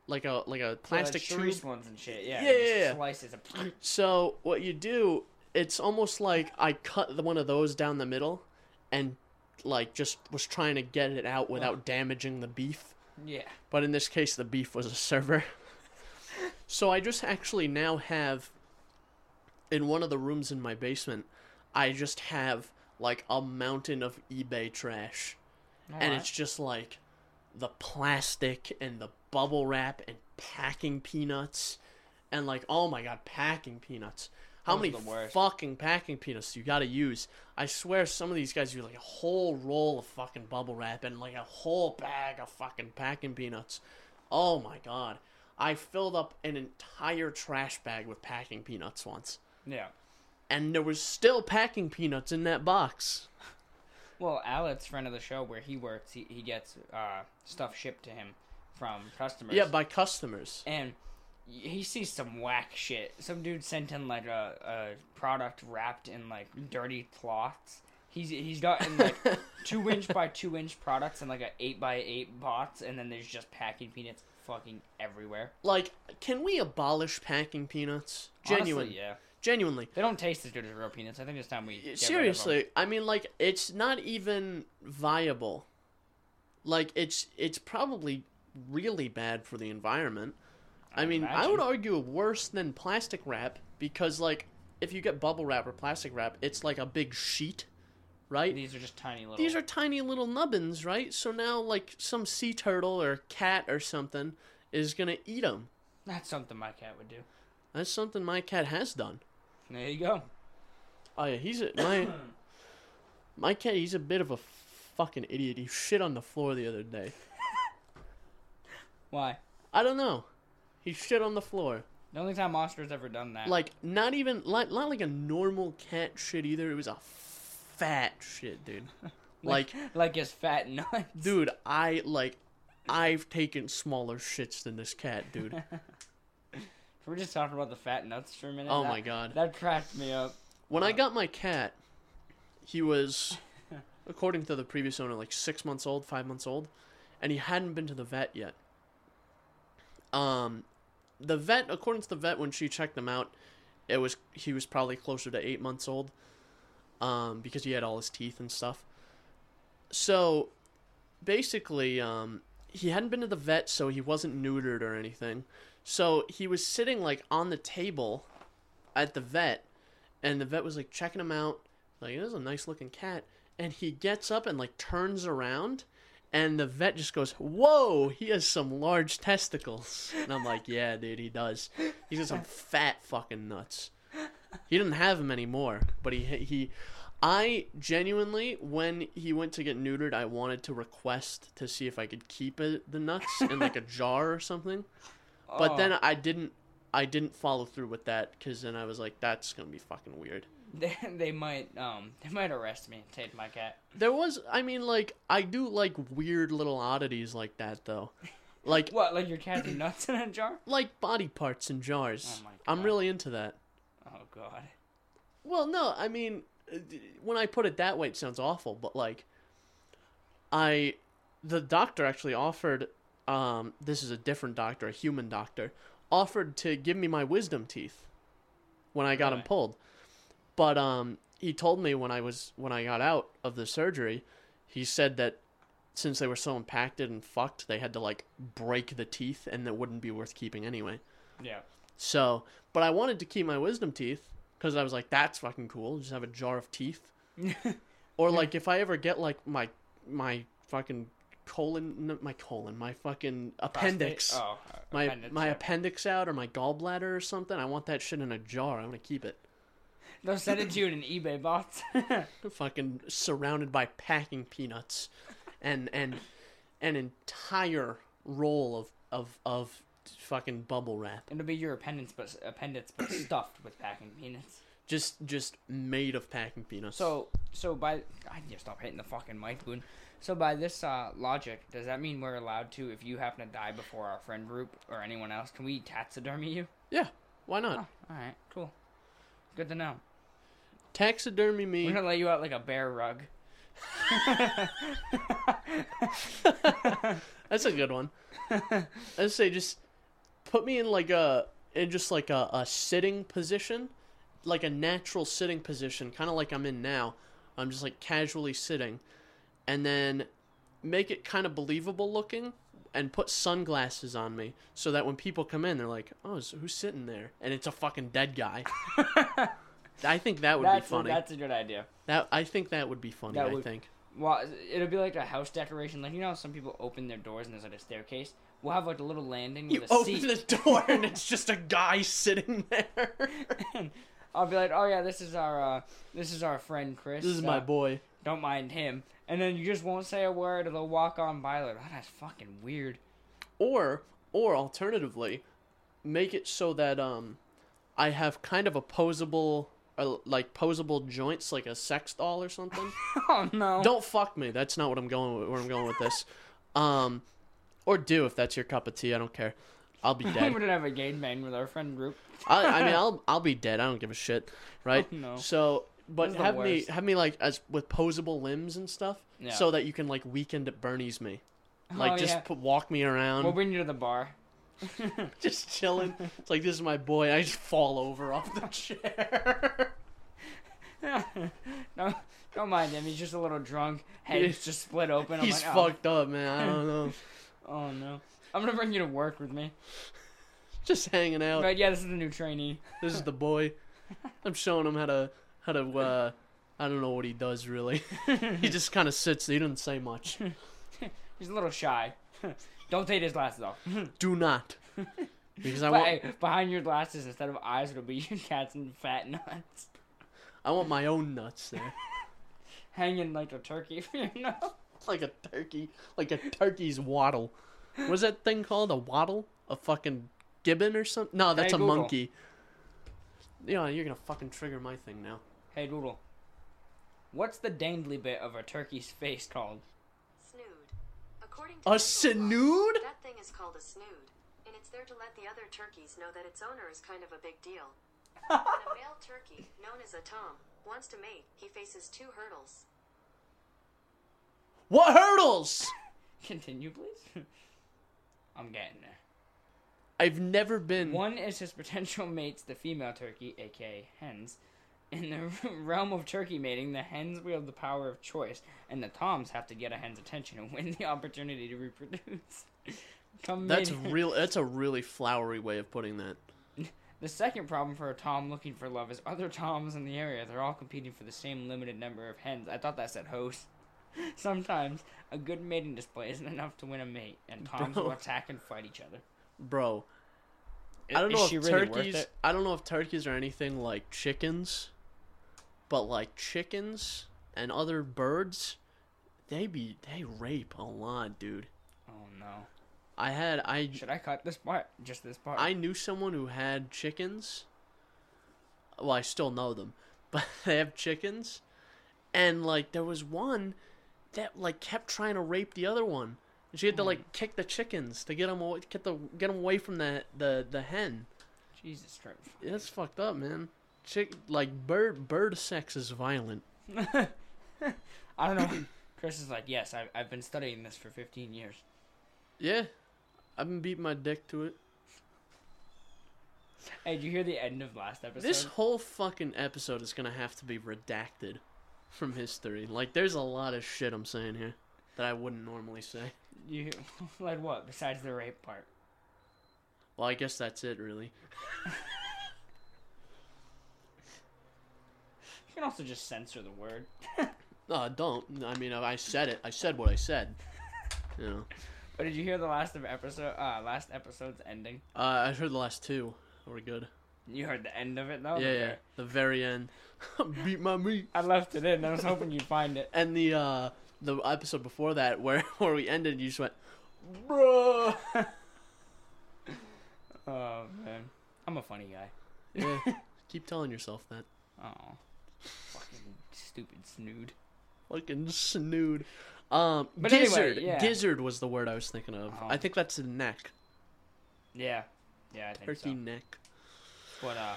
like a like a plastic like tube? Ones and shit. Yeah. Yeah, just yeah, yeah. Slices of. (clears throat) (clears throat) So what you do, it's almost like I cut the, one of those down the middle, and like just was trying to get it out without damaging the beef. Yeah. But in this case, the beef was a server. (laughs) so I just actually now have, in one of the rooms in my basement, I just have like a mountain of eBay trash, and Alright. it's just like the plastic and the bubble wrap and packing peanuts, and like oh my god, packing peanuts. How Those many fucking packing peanuts do you gotta use? I swear some of these guys do like a whole roll of fucking bubble wrap and like a whole bag of fucking packing peanuts. Oh my god. I filled up an entire trash bag with packing peanuts once. Yeah. And there was still packing peanuts in that box. Well, Alex, friend of the show, where he works, he, he gets uh, stuff shipped to him from customers. Yeah, by customers. and he sees some whack shit. Some dude sent in like a, a product wrapped in like dirty cloths. He's he's gotten like (laughs) two inch by two inch products and like a eight by eight box, and then there's just packing peanuts fucking everywhere. Like, can we abolish packing peanuts? Honestly, Genuine. yeah. Genuinely. They don't taste as good as real peanuts. I think it's time we get rid of 'em. Seriously, I mean like it's not even viable. Like it's it's probably really bad for the environment. I, I mean, I would argue worse than plastic wrap because like if you get bubble wrap or plastic wrap, it's like a big sheet, right? These are just tiny little. These are tiny little nubbins, right? So now like some sea turtle or cat or something is going to eat them. That's something my cat would do. That's something my cat has done. There you go. Oh yeah, he's a my (coughs) my cat. He's a bit of a fucking idiot. He shit on the floor the other day. (laughs) Why? I don't know. He shit on the floor. The only time Oscar's ever done that. Like not even like not like a normal cat shit either. It was a fat shit, dude. (laughs) Like, (laughs) like his fat nuts. dude, I like I've taken smaller shits than this cat, dude. We're just talking about the fat nuts for a minute. Oh That- my god. That cracked me up. When I got my cat, he was, (laughs) according to the previous owner, like six months old, five months old, and he hadn't been to the vet yet. Um, the vet, according to the vet, when she checked him out, it was he was probably closer to eight months old, um, because he had all his teeth and stuff. So, basically, um, he hadn't been to the vet, so he wasn't neutered or anything. So he was sitting like on the table at the vet, and the vet was like checking him out, like this is a nice looking cat, and he gets up and like turns around and the vet just goes, "Whoa, he has some large testicles." And I'm like, "Yeah, dude, he does. He's got some fat fucking nuts." He didn't have them anymore, but he he I genuinely when he went to get neutered, I wanted to request to see if I could keep the nuts in like a jar or something. But Oh. then I didn't I didn't follow through with that cuz then I was like that's going to be fucking weird. (laughs) They, they might um (laughs) they might arrest me and take my cat. There was, I mean, like I do like weird little oddities like that though, (laughs) like What, like your cat's nuts in a jar? like body parts in jars. Oh my I'm really into that. Oh god. Well, no, I mean, uh, when I put it that way, it sounds awful, but like, I, the doctor actually offered, um, this is a different doctor, a human doctor, offered to give me my wisdom teeth when I got them Really? pulled, but um, he told me when I was when I got out of the surgery, he said that since they were so impacted and fucked, they had to like break the teeth, and that wouldn't be worth keeping anyway. Yeah. So, but I wanted to keep my wisdom teeth because I was like, that's fucking cool. Just have a jar of teeth. (laughs) Or like if I ever get like my my fucking colon, my colon, my fucking appendix, Oh, uh, my appendix, my yeah. appendix out or my gallbladder or something. I want that shit in a jar. I want to keep it. They'll send it to you in an eBay box. (laughs) fucking surrounded by packing peanuts, and and an entire roll of of of fucking bubble wrap, It'll be your appendix, but appendix, but (clears throat) stuffed with packing peanuts. just just made of packing peanuts. So, so by I need to stop hitting the fucking mic, Boone. So by this uh, logic, does that mean we're allowed to, if you happen to die before our friend group or anyone else, can we taxidermy you? yeah, why not? Oh, all right, cool. Good to know. Taxidermy me. We're gonna lay you out like a bear rug. (laughs) That's a good one. I'd say just put me in like a in just like a, a sitting position, like a natural sitting position, kind of like I'm in now. I'm just like casually sitting, and then make it kind of believable looking, and put sunglasses on me so that when people come in, they're like, "Oh, so who's sitting there?" And it's a fucking dead guy. (laughs) I think that would that's be funny. That's a good idea. that I think that would be funny. That I think. Well, it'll be like a house decoration. Like you know, how some people open their doors and there's like a staircase. We'll have like a little landing You with a open seat. the door and it's just a guy sitting there. (laughs) I'll be like, "Oh yeah, this is our uh, this is our friend Chris. This is uh, my boy. Don't mind him." And then you just won't say a word, or they'll walk on by like, "Oh, that's fucking weird." Or or alternatively, make it so that um I have kind of a posable uh, like posable joints like a sex doll or something. (laughs) oh no! Don't fuck me. That's not what I'm going with, where I'm going with this. (laughs) Um or do if that's your cup of tea. I don't care. I'll be (laughs) dead. we wouldn't have a game bang with our friend group. I, I mean, I'll I'll be dead. I don't give a shit, right? Oh, no. So, but This is the have me have me like as with posable limbs and stuff, Yeah. so that you can like weekend at Bernie's me, oh, like Oh, just yeah. put, walk me around, We'll bring you to the bar. (laughs) (laughs) just chilling. It's like this is my boy. I just fall over off the (laughs) chair. no, don't mind him. He's just a little drunk. Head's just split open. I'm He's like, oh, fucked up, man. I don't know. Oh no. I'm gonna bring you to work with me. Just hanging out. But yeah, this is the new trainee. This is the boy. I'm showing him how to how to. uh I don't know what he does really. (laughs) he (laughs) just kind of sits. He doesn't say much. (laughs) He's a little shy. Don't take his glasses off. Do not, because I But want hey, behind your glasses, instead of eyes, it'll be your cats and fat nuts I want my own nuts there. hanging like a turkey you know? like a turkey, like a turkey's waddle. What's that thing called? A waddle? A fucking gibbon or something? No, that's Hey, a Google. monkey. Yeah, you're gonna fucking trigger my thing now. Hey, Doodle. What's the dangly bit of a turkey's face called? Snood. According A to local law, snood? That thing is called a snood, and it's there to let the other turkeys know that its owner is kind of a big deal. when a male turkey, known as a tom, wants to mate, he faces two hurdles. What hurdles? (laughs) Continue, please. (laughs) I'm getting there. I've never been. One is his potential (laughs) mates, the female turkey, aka hens. In the (laughs) realm of turkey mating, the hens wield the power of choice, and the toms have to get a hen's attention and win the opportunity to reproduce. (laughs) Come That's real. That's a (laughs) really flowery way of putting that. The second problem for a Tom looking for love is other Toms in the area. They're all competing for the same limited number of hens. I thought that said host. Sometimes a good mating display isn't enough to win a mate, and Toms Bro. will attack and fight each other. Bro, I don't know if really turkeys. I don't know if turkeys are anything like chickens, but like chickens and other birds, they be they rape a lot, dude. Oh no! I had I Should I cut this part? Just this part? I knew someone who had chickens. Well, I still know them, (laughs) but they have chickens, and like there was one that like kept trying to rape the other one. She had to like hmm. kick the chickens to get them away, get the get them away from the the the hen. Jesus Christ! That's fucked up, man. Chick like bird bird sex is violent. (laughs) I don't know. Chris is like, yes, I've, I've been studying this for 15 years. Yeah, I've been beating my dick to it. Hey, did you hear the end of last episode? This whole fucking episode is gonna have to be redacted from history. Like, there's a lot of shit I'm saying here that I wouldn't normally say. You (laughs) like what? Besides the rape part. Well, I guess that's it, really. (laughs) can also just censor the word. No, (laughs) don't. I mean, I said it. I said what I said. You know. But did you hear the last of episode? Uh, last episode's ending. Uh, I heard the last two were good. You heard the end of it though. yeah, yeah. The very end. (laughs) Beat my meat. I left it in. I was hoping you'd find it. And the uh the episode before that (laughs) where where we ended, you just went, bruh. Oh man, I'm a funny guy. Yeah. Keep telling yourself that. Oh, stupid snood. Fucking snood. Um, But anyway, gizzard. yeah. Gizzard was the word I was thinking of. Oh. I think that's a neck. Yeah, yeah, I think Turkey so. neck. But uh,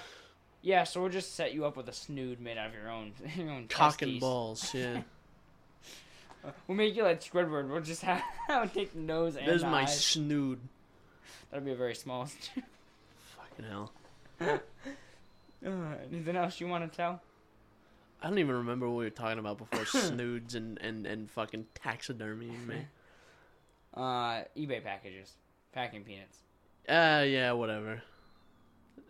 yeah. So we'll just set you up with a snood made out of your own, (laughs) your own Cock and balls. Yeah. (laughs) We'll make you like Squidward. We'll just (laughs) have, take the nose and There's the my eyes. snood. That'll be a very small. Snood. Fucking hell. uh, anything else you want to tell? I don't even remember what we were talking about before (coughs) snoods and, and, and fucking taxidermy, (laughs) man. Uh, eBay packages, packing peanuts. Uh, yeah, whatever.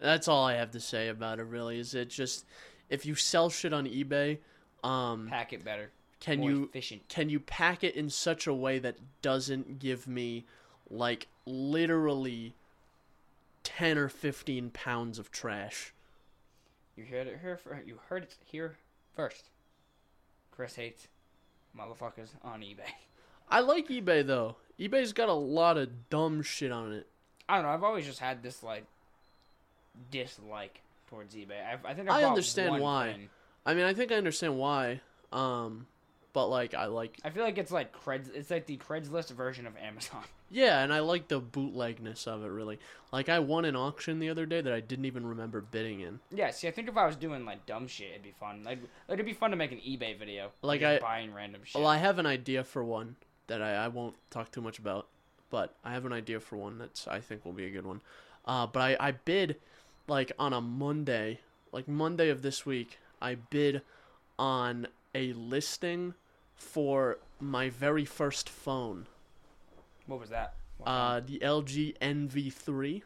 That's all I have to say about it, really. Is it just if you sell shit on eBay, um, Pack it better. can more you efficient? can you pack it in such a way that doesn't give me like literally ten or fifteen pounds of trash? You heard it here. You heard it here first. Chris hates motherfuckers on eBay. I like eBay though. eBay's got a lot of dumb shit on it. I don't know. I've always just had this like dislike towards eBay. I, I think I, I understand why. thing. I mean, I think I understand why. Um, but like, I like I feel like it's like Creds. It's like the Craigslist version of Amazon. (laughs) Yeah, and I like the bootlegness of it really. Like I won an auction the other day that I didn't even remember bidding in. Yeah. See, I think if I was doing like dumb shit, it'd be fun. Like it'd be fun to make an eBay video. Like, I- buying random shit. Well, I have an idea for one that I, I won't talk too much about, but I have an idea for one that's I think will be a good one. Uh, but I, I bid like on a Monday, like Monday of this week, I bid on a listing for my very first phone, what was that? What uh, the LG enV3.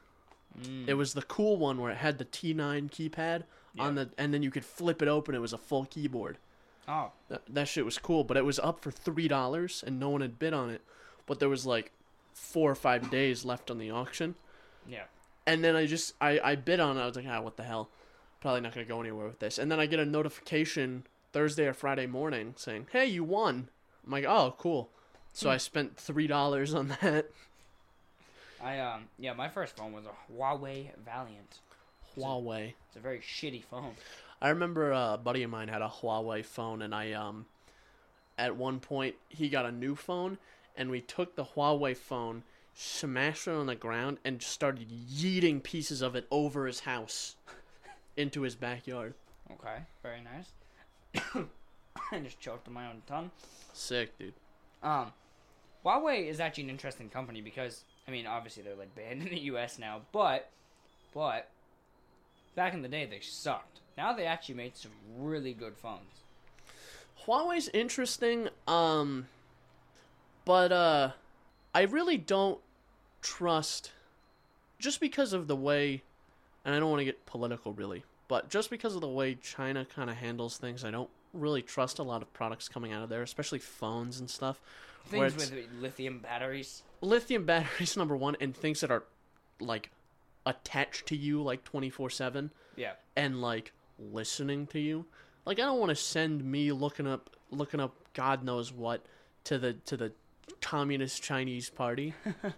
Mm. It was the cool one where it had the T9 keypad on the, and then you could flip it open. It was a full keyboard. Oh, That, that shit was cool, but it was up for three dollars and no one had bid on it. But there was like four or five days left on the auction, yeah. and then I just I I bid on it. I was like, ah, what the hell? Probably not gonna go anywhere with this. And then I get a notification Thursday or Friday morning saying, hey, you won. I'm like, oh, cool. So I spent three dollars on that. I um yeah, my first phone was a Huawei Valiant. Huawei. It's a very shitty phone. I remember a buddy of mine had a Huawei phone, and I um, at one point he got a new phone, and we took the Huawei phone, smashed it on the ground, and just started yeeting pieces of it over his house, into his backyard. Okay, very nice. (coughs) I just choked on my own tongue. Sick, dude. Um, Huawei is actually an interesting company because I mean, obviously they're like banned (laughs) in the U.S. now, but but back in the day they sucked. Now they actually made some really good phones. Huawei's interesting, um, but uh, I really don't trust, just because of the way. and I don't want to get political really, but just because of the way China kind of handles things, I don't really trust a lot of products coming out of there, especially phones and stuff. Things with lithium batteries. lithium batteries (laughs) number one, and things that are like attached to you like twenty four seven Yeah. and like listening to you. Like I don't want to send me looking up looking up God knows what to the to the communist Chinese party. (laughs)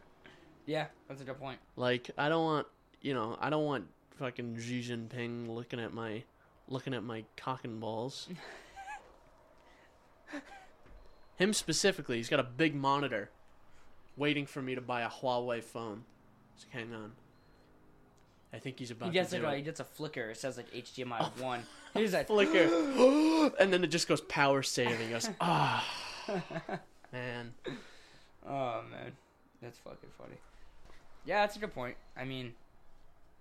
Yeah, that's a good point. like I don't want you know I don't want fucking Xi Jinping looking at my looking at my cock and balls. (laughs) Him specifically, he's got a big monitor waiting for me to buy a Huawei phone. So hang on. I think he's about He gets to like do a, it. he gets a flicker. It says like (laughs) HDMI one. He's like, flicker, (gasps) and then it just goes power saving. He goes, (laughs) ah, man. oh man, that's fucking funny. Yeah, that's a good point. I mean,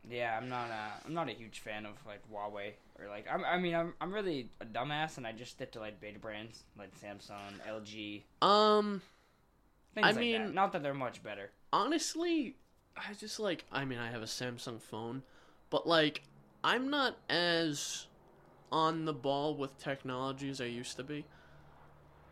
yeah, I'm not a I'm not a huge fan of like Huawei or like I'm, I mean I'm I'm really a dumbass and I just stick to like beta brands like Samsung, LG, Um, things I like that. mean- Not that they're much better. honestly, I just like. I mean, I have a Samsung phone, but like, I'm not as on the ball with technology as I used to be.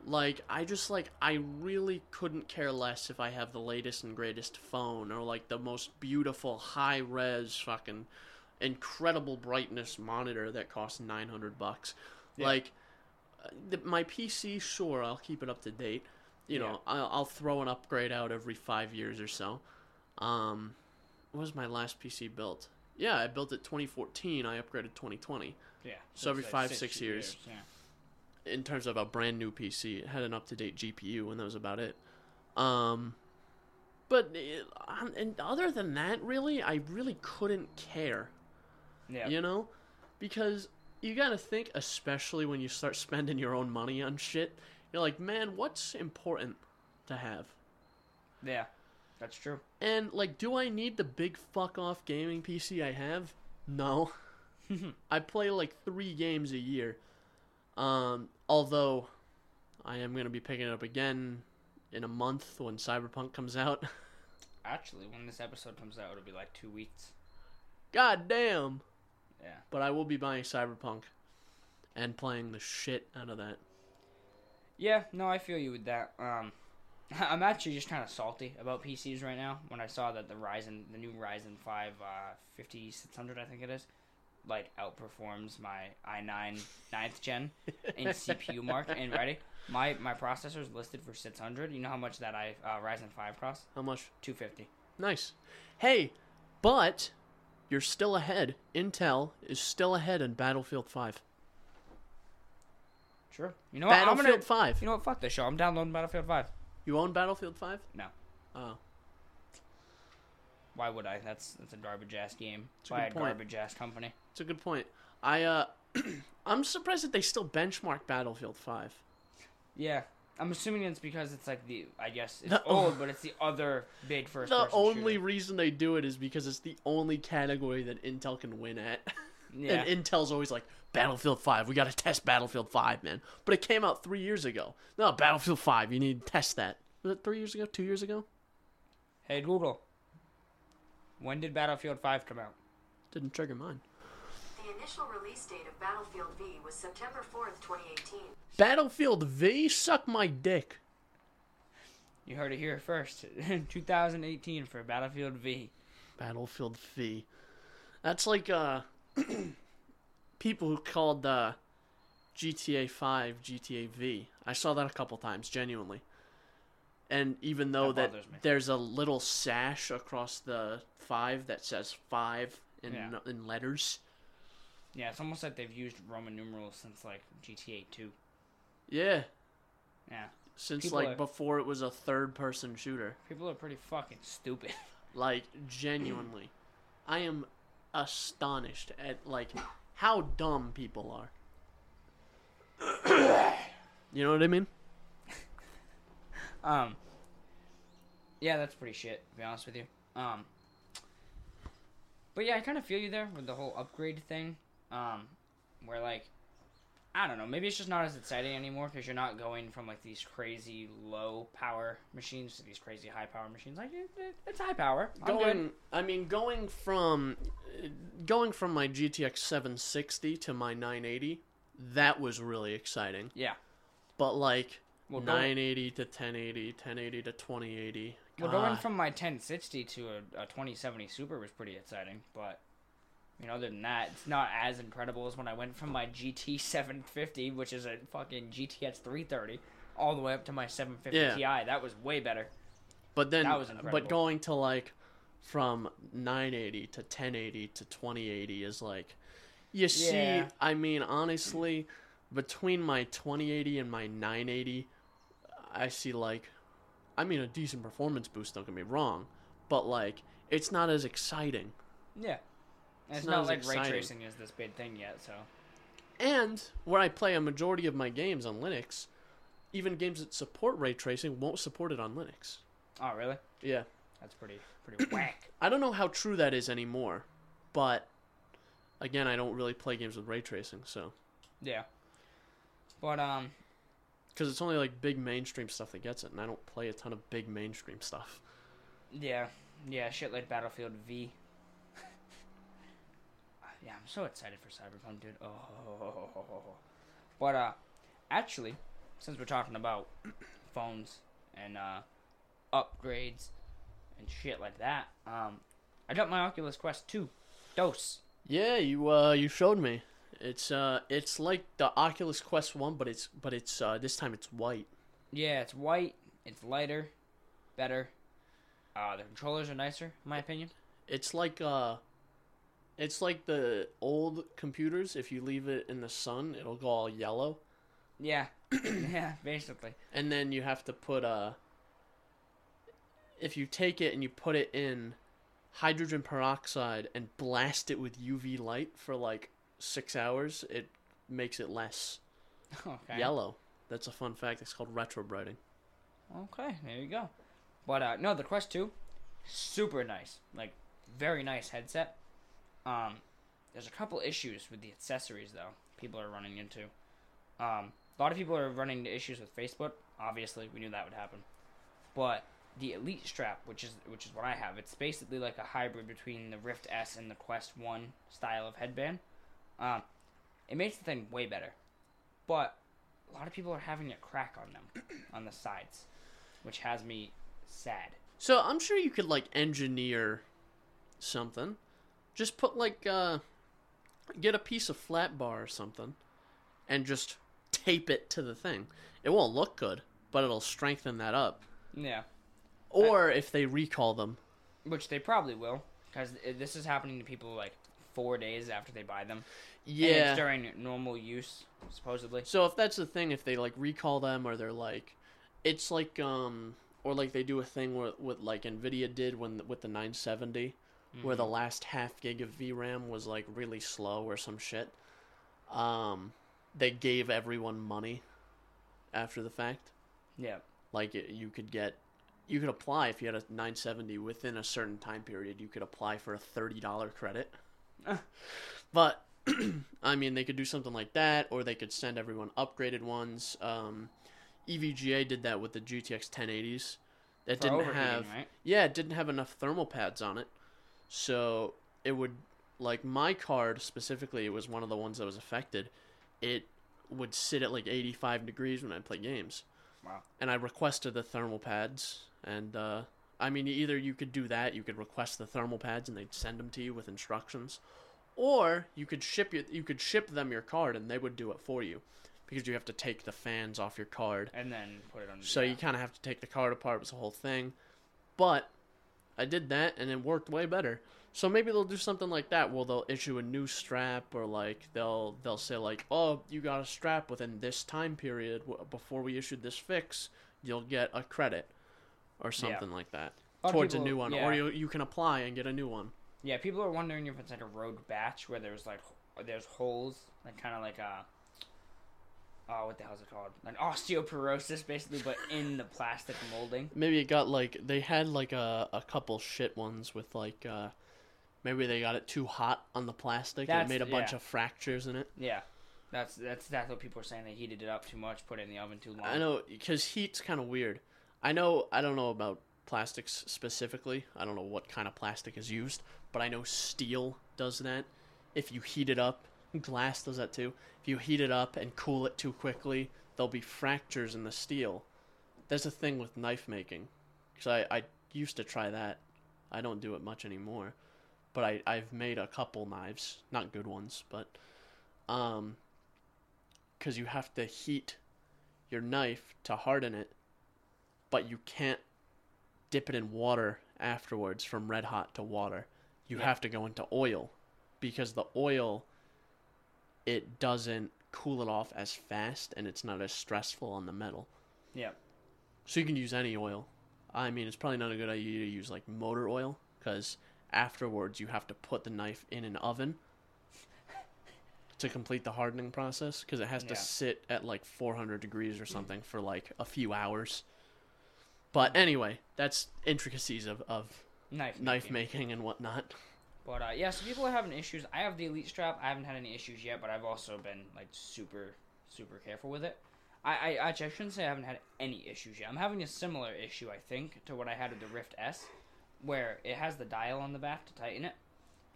Like, I just like. I really couldn't care less if I have the latest and greatest phone or like the most beautiful high res fucking incredible brightness monitor that costs 900 bucks. Yeah. Like uh, the, my PC, sure, I'll keep it up to date. You know, I'll, I'll throw an upgrade out every 5 years or so. Um what was my last PC built? Yeah, I built it 2014, I upgraded 2020 Yeah. So every it's five, six years. Yeah. In terms of a brand new PC. It had an up to date GPU, and that was about it. Um, but it, um, and other than that, really, I really couldn't care. Yeah. You know, because you got to think, especially when you start (laughs) spending your own money on shit. You're like, man, what's important to have? Yeah. That's true. And like, do I need the big fuck off gaming PC I have? No. (laughs) I play like three games a year. Um, although I am gonna be picking it up again in a month when Cyberpunk comes out. (laughs) Actually, when this episode comes out, it'll be like two weeks. God damn! Yeah. But I will be buying Cyberpunk and playing the shit out of that. Yeah, no, I feel you with that. Um, (laughs) I'm actually just kind of salty about PCs right now. When I saw that the Ryzen, the new Ryzen 5 uh, 5600, I think it is, like outperforms my i9 9th gen in (laughs) CPU mark. And ready, my my processor is listed for 600. You know how much that I uh, Ryzen 5 costs? How much? 250. Nice. Hey, but you're still ahead. Intel is still ahead in Battlefield 5. Sure. You know what? I'm Battlefield gonna, 5. You know what? Fuck this show. I'm downloading Battlefield 5. You own Battlefield 5? No. Oh. Why would I? That's that's a garbage ass game a by a point. garbage ass company. It's a good point. I uh (clears throat) I'm surprised that they still benchmark Battlefield 5. Yeah, I'm assuming it's because it's like the I guess it's The- old, but it's the other big (laughs) first. The only shooter. reason they do it is because it's the only category that Intel can win at. (laughs) yeah, and Intel's always like Battlefield 5. We got to test Battlefield 5, man. But it came out 3 years ago. No, Battlefield 5, you need to test that. Was it 3 years ago? 2 years ago? hey Google, when did Battlefield 5 come out? Didn't trigger mine. The initial release date of Battlefield V was September 4th, 2018. Battlefield V suck my dick. You heard it here first. (laughs) 2018 for Battlefield V. Battlefield V. That's like uh (clears throat) people who called uh GTA 5 GTA V. I saw that a couple times genuinely. And even though That that, there's a little sash across the 5 that says 5 in Yeah. in letters. Yeah, it's almost like they've used Roman numerals since like GTA 2. Yeah, Yeah, since People like are- before it was a third person shooter. people are pretty fucking stupid. (laughs) Like genuinely. I am astonished at like how dumb people are. (coughs) you know what I mean? Um. Yeah, that's pretty shit. To be honest with you. Um. But yeah, I kind of feel you there with the whole upgrade thing. Um, where like, I don't know. Maybe it's just not as exciting anymore because you're not going from like these crazy low power machines to these crazy high power machines. Like it, it, it's high power. I'm good. going i mean going from going from my gtx 760 to my 980 that was really exciting Yeah. but like Well, 980 to 1080 1080 to 2080 well, going from my 1060 to a, a 2070 Super was pretty exciting, but. You know, other than that, it's not as incredible as when I went from my GT 750, which is a fucking GTX 330, all the way up to my 750 Yeah. Ti. That was way better. but then that was incredible. but going to like from 980 to 1080 to 2080 is like you see i mean honestly between my 2080 and my 980 i see like i mean a decent performance boost don't get me wrong but like it's not as exciting Yeah. And it's, It's not not, as like ray exciting. tracing is this big thing yet, so. and where i play a majority of my games on linux even games that support ray tracing won't support it on linux Oh, really? yeah That's pretty pretty (coughs) whack. (clears throat) I don't know how true that is anymore, but again, I don't really play games with ray tracing, so Yeah. But um, because it's only like big mainstream stuff that gets it, and I don't play a ton of big mainstream stuff. yeah, yeah, shit like Battlefield V. (laughs) yeah, I'm so excited for Cyberpunk, dude. Oh, but uh, actually, since we're talking about (clears throat) phones and uh, upgrades and shit like that, um, I got my Oculus Quest 2. Dose. Yeah, you uh, you showed me. It's uh, it's like the Oculus Quest one, but it's but it's uh, this time it's white. Yeah, it's white. It's lighter, better. Uh, the controllers are nicer, in my opinion. It's like uh, it's like the old computers. If you leave it in the sun, it'll go all yellow, Yeah, (clears throat) yeah, basically. and then you have to put uh, if you take it and you put it in hydrogen peroxide and blast it with UV light for like six hours, it makes it less (laughs) Okay. yellow. That's a fun fact. It's called retrobrighting. Okay, there you go. But uh, no, the Quest Two, super nice. Like very nice headset. Um, there's a couple issues with the accessories though. People are running into. Um, a lot of people are running into issues with Facebook. Obviously, we knew that would happen. But the Elite strap, which is which is what I have, it's basically like a hybrid between the Rift S and the Quest One style of headband. Um, it makes the thing way better, but a lot of people are having it crack on them (clears throat) on the sides, which has me sad. So I'm sure you could like engineer something. Just put like uh get a piece of flat bar or something and just tape it to the thing. It won't look good, but it'll strengthen that up. Yeah, Or if they recall them. which they probably will, because this is happening to people like four days after they buy them. Yeah. during normal use, supposedly. So if that's the thing, if they like recall them or they're like, it's like um or like they do a thing where with like Nvidia did when with the 970, where the last half gig of VRAM was like really slow or some shit. Um, they gave everyone money after the fact. Yeah, Like it, you could get, you could apply if you had a 970 within a certain time period. You could apply for a thirty dollar credit. But (clears throat) I mean, they could do something like that, or they could send everyone upgraded ones. Um, EVGA did that with the GTX 1080s. That For didn't have, right? yeah, it didn't have enough thermal pads on it, so it would like my card specifically. It was one of the ones that was affected. It would sit at like 85 degrees when I play games wow. and I requested the thermal pads. And uh, I mean, either you could do that, you could request the thermal pads, and they'd send them to you with instructions, or you could ship you you could ship them your card, and they would do it for you, because you have to take the fans off your card. And then put it on. So yeah. you kind of have to take the card apart. It was a whole thing, but I did that, and it worked way better. So maybe they'll do something like that. Well, they'll issue a new strap, or like they'll they'll say like, oh, you got a strap within this time period before we issued this fix, you'll get a credit, or something like that towards people- a new one, yeah. or you you can apply and get a new one. Yeah, people are wondering if it's like a rogue batch where there's like there's holes, like kind of like a oh, what the hell's it called? Like osteoporosis, basically, but (laughs) in the plastic molding. Maybe it got like they had like a a couple shit ones with like uh maybe they got it too hot on the plastic. and That's- it made a bunch yeah. of fractures in it. Yeah, That's that's that's what people are saying. They heated it up too much, put it in the oven too long. I know because heat's kind of weird. I know I don't know about plastics specifically. I don't know what kind of plastic is used, but I know steel does that. If you heat it up, glass does that too. If you heat it up and cool it too quickly, there'll be fractures in the steel. That's a thing with knife making. Because I, I used to try that. I don't do it much anymore. But I, I've made a couple knives. Not good ones, but. Um. Because you have to heat your knife to harden it, but you can't dip it in water afterwards from red hot to water. You Yeah. have to go into oil because the oil it doesn't cool it off as fast and it's not as stressful on the metal. Yeah. So you can use any oil. I mean, it's probably not a good idea to use like motor oil because afterwards you have to put the knife in an oven (laughs) to complete the hardening process because it has to Yeah. sit at like 400 degrees or something for like a few hours. But anyway, that's intricacies of, of Knife. knife making. making and whatnot. But uh, yeah, so people are having issues. I have the elite strap. I haven't had any issues yet, but I've also been like super, super careful with it. I, I actually I shouldn't say I haven't had any issues yet. I'm having a similar issue, I think, to what I had with the Rift S, where it has the dial on the back to tighten it.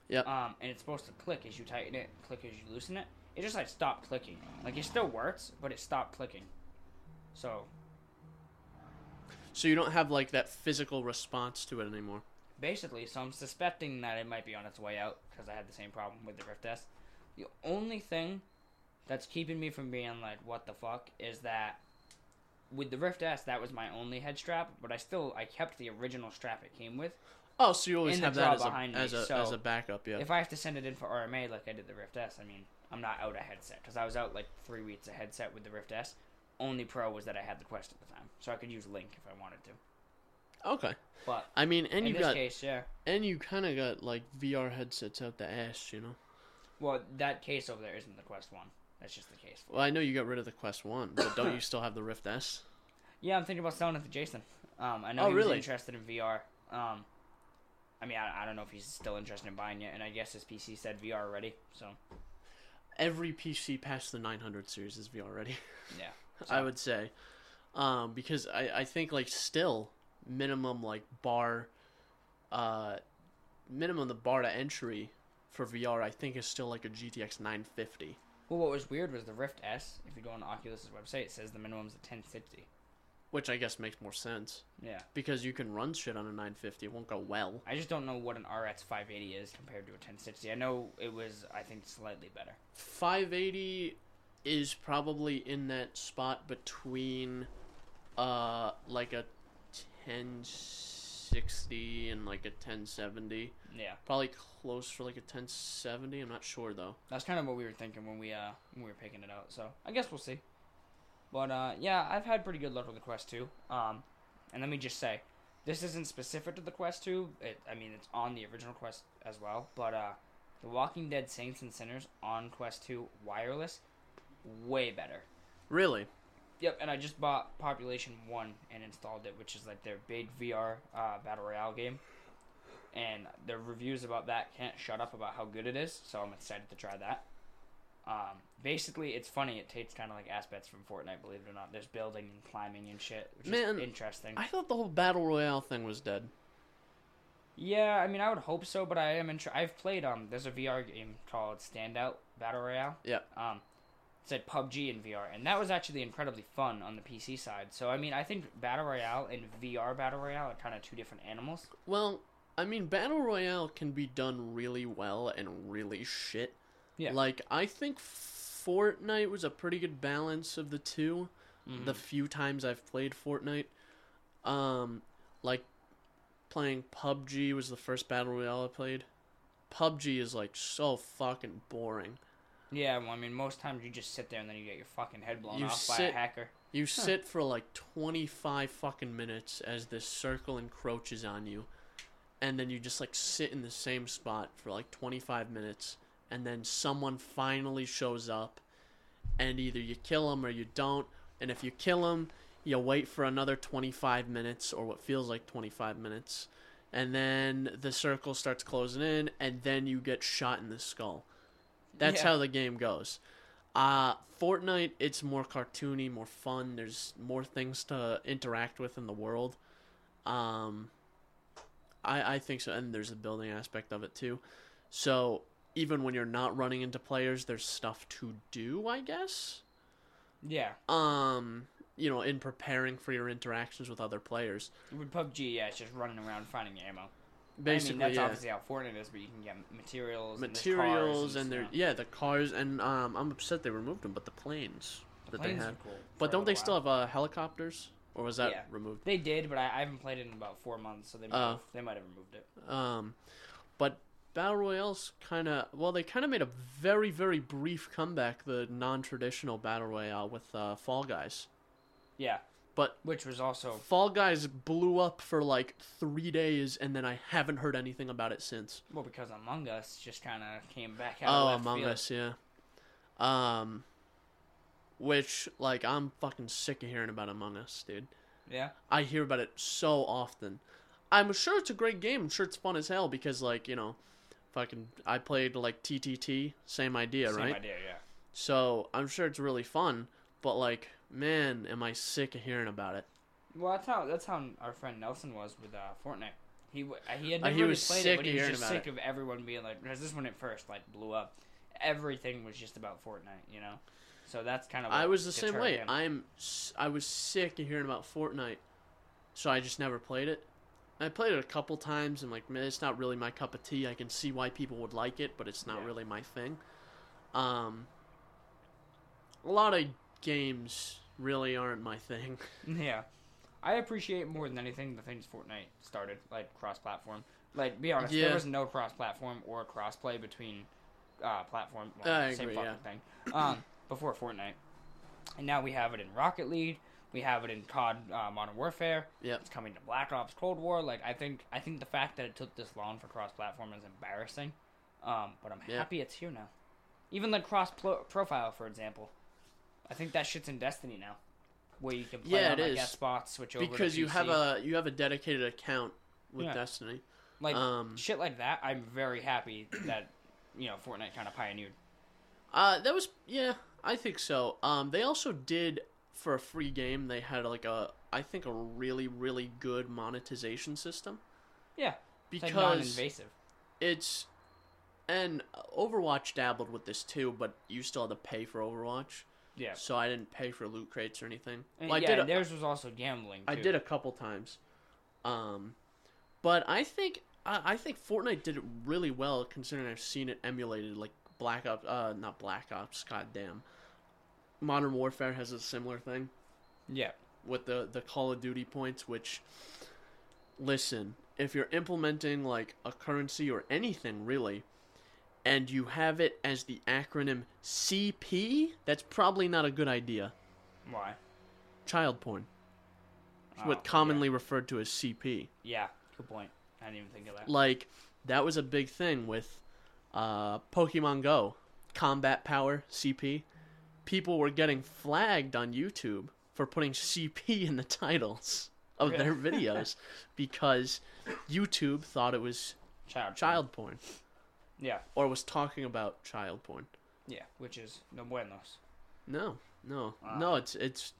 Yep. Um, and it's supposed to click as you tighten it, click as you loosen it. It just like stopped clicking. Like it still works, but it stopped clicking. So So you don't have like that physical response to it anymore. basically, so I'm suspecting that it might be on its way out because I had the same problem with the Rift S. The only thing that's keeping me from being like, what the fuck, is that with the Rift S, that was my only head strap, but I still I kept the original strap it came with. Oh, so you always have that as a, behind me, as a so as a backup, yeah. If I have to send it in for RMA like I did the Rift S, I mean, I'm not out a headset because I was out like three weeks a headset with the Rift S. Only pro was that I had the Quest at the time, so I could use Link if I wanted to. okay. But I mean, and in you this got case, yeah. and you kind of got like VR headsets out the ass, you know. Well, that case over there isn't the Quest one. That's just the case. Well, I know you got rid of the Quest One, but don't you still have the Rift S? (coughs) Yeah, I'm thinking about selling it to Jason. Um, I know Oh, he was really? interested in VR. Um, I mean, I, I don't know if he's still interested in buying it, and I guess his PC said VR already. So Every PC past the 900 series is VR ready. yeah, (laughs) I would say, um, because I I think like still minimum like bar, uh, minimum the bar to entry for VR I think is still like a GTX 950. Well, what was weird was the Rift S. If you go on Oculus's website, it says the minimum's a 1060. Which I guess makes more sense Yeah, because you can run shit on a 950. It won't go well. I just don't know what an RX 580 is compared to a 1060. I know it was, I think, slightly better. 580 is probably in that spot between uh like a 1060 and like a 1070 Yeah, probably close for like a 1070 i'm not sure though that's kind of what we were thinking when we uh when we were picking it out. So I guess we'll see. But uh, yeah, I've had pretty good luck with the Quest 2. Um, and let me just say, this isn't specific to the Quest 2. It, I mean, it's on the original Quest as well. But uh, the Walking Dead Saints and Sinners on Quest 2 wireless, way better. really Yep, and I just bought Population One and installed it, which is like their big VR uh, battle royale game. And the reviews about that can't shut up about how good it is, so I'm excited to try that. Um, basically, it's funny. It takes kind of like aspects from Fortnite, believe it or not. There's building and climbing and shit, which Man, is interesting. i thought the whole battle royale thing was dead Yeah, I mean, I would hope so, but I am inter- I've played um. There's a VR game called Standout Battle Royale. Yeah. Um, said PUBG in VR, and that was actually incredibly fun on the PC side. So I mean, I think Battle Royale and VR Battle Royale are kind of two different animals. well i mean battle royale can be done really well and really shit Yeah. like i think fortnite was a pretty good balance of the 2 Mm-hmm. the few times i've played fortnite um like playing pubg was the first battle royale i played pubg is like so fucking boring Yeah, well, I mean, most times you just sit there and then you get your fucking head blown You off by a hacker. You sit for like 25 fucking minutes as this circle encroaches on you. And then you just like sit in the same spot for like 25 minutes. And then someone finally shows up. And either you kill them or you don't. And if you kill them, you wait for another 25 minutes or what feels like 25 minutes. And then the circle starts closing in. And then you get shot in the skull. That's Yeah. how the game goes. Uh Fortnite, it's more cartoony, more fun. There's more things to interact with in the world. Um, I I think so, and there's a building aspect of it too. So even when you're not running into players, there's stuff to do, I guess. Yeah. Um, you know, in preparing for your interactions with other players. With PUBG, yeah, it's just running around finding ammo. Basically, I mean, that's yeah. obviously how Fortnite is, but you can get materials, materials and, and, cars yeah the cars and um I'm upset they removed them, but the planes The that planes they are had. cool But don't they little still have uh, helicopters, or was that Yeah. removed? They did, but I, I haven't played it in about four months, so they might, Oh. have, they might have removed it. Um, but battle royales kind of well they kind of made a very very brief comeback the non-traditional battle royale with uh, Fall Guys. Yeah, But which was also Fall Guys blew up for like three days, and then I haven't heard anything about it since. well because Among Us just kind of came back out. Oh, of left Among field. Us, yeah. Um, which like I'm fucking sick of hearing about Among Us, dude. Yeah, I hear about it so often. I'm sure it's a great game. I'm sure it's fun as hell because like you know, fucking I played like TTT, same idea, same right? Same idea. Yeah. So I'm sure it's really fun. But like, man, am I sick of hearing about it? Well, that's how that's how our friend Nelson was with uh, Fortnite. He uh, he had Uh, never he really played it, but he was just sick of everyone being like, because this one at first like blew up. Everything was just about Fortnite, you know. So that's kind of. I was the same way. him. I'm I was sick of hearing about Fortnite, so I just never played it. I played it a couple times and like, man, it's not really my cup of tea. I can see why people would like it, but it's not Yeah. really my thing. Um, a lot of games really aren't my thing. (laughs) Yeah. I appreciate more than anything the things Fortnite started, like cross platform. Like, be honest, Yeah. there was no cross platform or cross play between uh, platform. Well, I same agree, fucking yeah. thing. Um, (coughs) before Fortnite. And now we have it in Rocket League. We have it in COD uh, Modern Warfare. Yep. It's coming to Black Ops Cold War. Like I think I think the fact that it took this long for cross platform is embarrassing. Um, but I'm happy it's here now. Even the cross profile, for example. I think that shit's in Destiny now, where you can play Yeah, on it like is. guest spots, switch over because to you have a you have a dedicated account with Yeah. Destiny. like um, shit like that. I'm very happy that you know Fortnite kind of pioneered. Uh, that was yeah, I think so. Um, they also did for a free game. They had like a I think a really really good monetization system Yeah, it's like because non-invasive. it's and Overwatch dabbled with this too, but you still had to pay for Overwatch. Yeah, So I didn't pay for loot crates or anything. and Well, I yeah, did. and A, theirs was also gambling. I did a couple times. Um, but I think I, I think Fortnite did it really well considering I've seen it emulated like Black Ops. Uh, not Black Ops. Goddamn. Modern Warfare has a similar thing Yeah, with the the Call of Duty points. Which, listen, if you're implementing like a currency or anything really, and you have it as the acronym CP, that's probably not a good idea. why? Child porn. It's Oh, what commonly referred to as CP. Yeah, good point. I didn't even think of that. Like that was a big thing with uh, Pokemon Go, Combat Power CP. People were getting flagged on YouTube for putting CP (laughs) in the titles of their (laughs) videos because YouTube thought it was Child, child porn Yeah, or was talking about child porn. yeah, which is no buenos. No, no, no. It's it's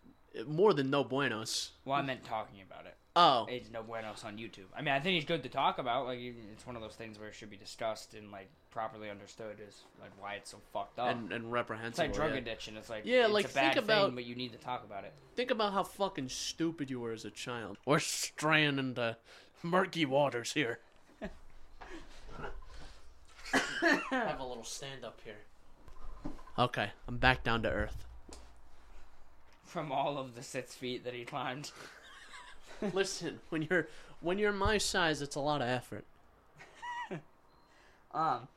more than no buenos. Well, I meant talking about it. Oh, It's no buenos on YouTube. I mean, I think it's good to talk about. Like, it's one of those things where it should be discussed and like properly understood is like why it's so fucked up. and and it's reprehensible. like drug yeah. addiction. It's like Yeah, it's like, a bad think thing, about- but you need to talk about it. Think about how fucking stupid you were as a child. We're straying into murky waters here. Have a (laughs) little stand up here. Okay, I'm back down to earth. From all of the six feet that he climbed. (laughs) Listen, when you're when you're my size, it's a lot of effort. (laughs) Um.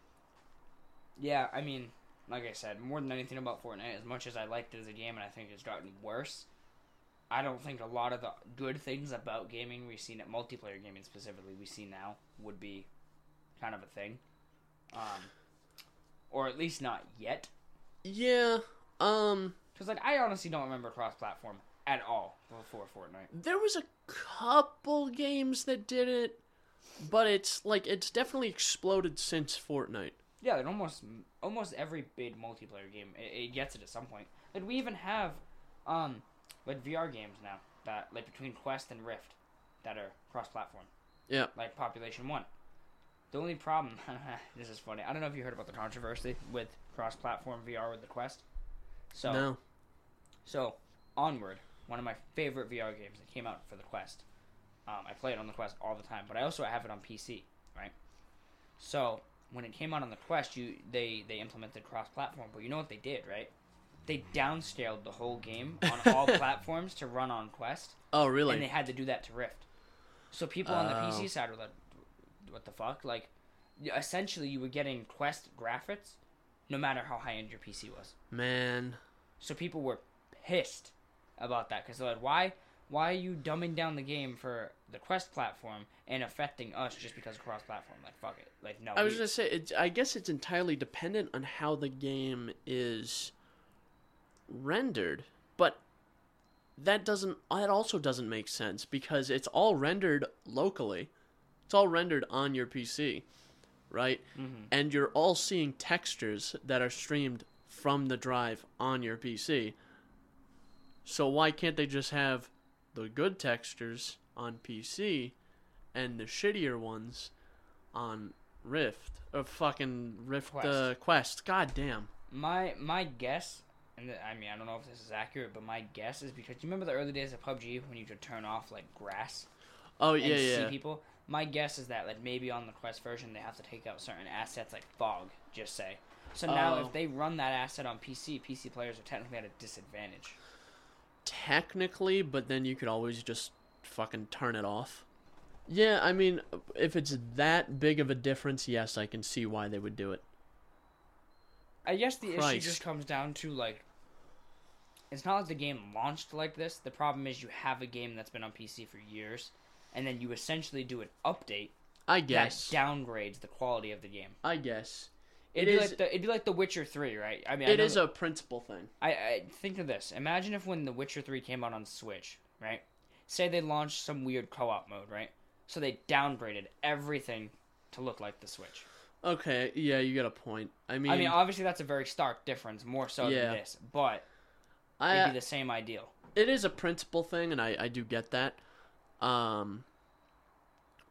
Yeah, I mean, like I said, more than anything about Fortnite, as much as I liked it as a game, and I think it's gotten worse. I don't think a lot of the good things about gaming we've seen at multiplayer gaming specifically we see now would be kind of a thing, um, or at least not yet. Yeah, um, Because like I honestly don't remember cross-platform at all before Fortnite. there was a couple games that did it, but it's like it's definitely exploded since Fortnite. Yeah, like almost almost every big multiplayer game it, it gets it at some point. Like we even have, um, like VR games now that like between Quest and Rift that are cross-platform. Yeah. Like Population One. The only problem, (laughs) this is funny. I don't know if you heard about the controversy with cross-platform VR with the Quest. So No. so, Onward, one of my favorite VR games that came out for the Quest. Um, I play it on the Quest all the time, but I also have it on PC, right? So when it came out on the Quest, you they they implemented cross-platform, but you know what they did, right? They downscaled the whole game on all (laughs) platforms to run on Quest, Oh, really? and they had to do that to Rift. So people on the Oh. PC side were like, "What the fuck?" Like, essentially, you were getting Quest graphics, no matter how high end your PC was. Man. So people were pissed about that because they're like, why, why are you dumbing down the game for the Quest platform and affecting us just because of cross-platform? Like, fuck it. Like, no. I was we- gonna say, it's, I guess it's entirely dependent on how the game is rendered, but that doesn't. That also doesn't make sense because it's all rendered locally. It's all rendered on your PC, right? Mhm. And you're all seeing textures that are streamed from the drive on your PC. So why can't they just have the good textures on PC and the shittier ones on Rift or fucking Rift Quest. Uh, Quest? God damn. my my guess, and I mean, I don't know if this is accurate, but my guess is because you remember the early days of PUBG when you could turn off like grass Oh and yeah, see people. My guess is that like maybe on the Quest version they have to take out certain assets like fog, just say. So now Oh. if they run that asset on PC, PC players are technically at a disadvantage. Technically, but then you could always just fucking turn it off. Yeah, I mean, if it's that big of a difference, yes, I can see why they would do it. I guess the issue just comes down to like it's not like the game launched like this. The problem is you have a game that's been on PC for years, and then you essentially do an update I guess. that downgrades the quality of the game. I guess. It'd It be is- like the it'd be like The Witcher Three, right? I mean, It I is know, a principle thing. I, I think of this. Imagine if when The Witcher Three came out on Switch, right? Say they launched some weird co-op mode, right? So they downgraded everything to look like the Switch. Okay, yeah, you got a point. I mean, I mean, obviously that's a very stark difference, more so Yeah. than this, but I, it'd be uh, the same ideal. it is a principle thing, and I, I do get that. Um,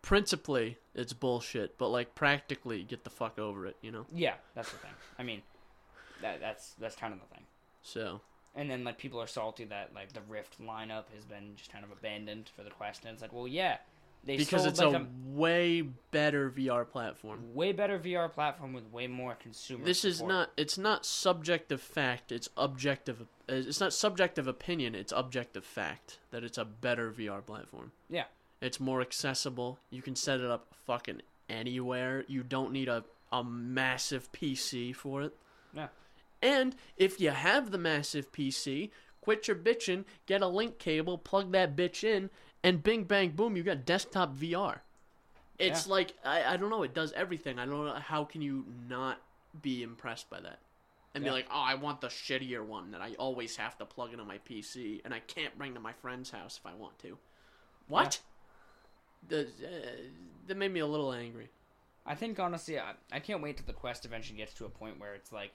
principally, it's bullshit, but like practically, get the fuck over it, you know. Yeah, that's the thing. I mean, that that's that's kind of the thing. So And then like people are salty that like the Rift lineup has been just kind of abandoned for the Quest, and it's like, well, yeah, they because it's like a way better VR platform. way better VR platform with way more consumer. This is not. It's not subjective fact. It's objective. uh, It's not subjective opinion. It's objective fact that it's a better VR platform. Yeah. It's more accessible. You can set it up fucking anywhere. You don't need a a massive PC for it. Yeah. And if you have the massive PC, quit your bitching, get a link cable, plug that bitch in, and bing bang boom, you got desktop VR. It's like I, I don't know, it does everything. I don't know how can you not be impressed by that? And Yeah. be like, oh, I want the shittier one that I always have to plug into my PC and I can't bring to my friend's house if I want to. What? The, uh, that made me a little angry. I think honestly, I, I can't wait till the Quest eventually gets to a point where it's like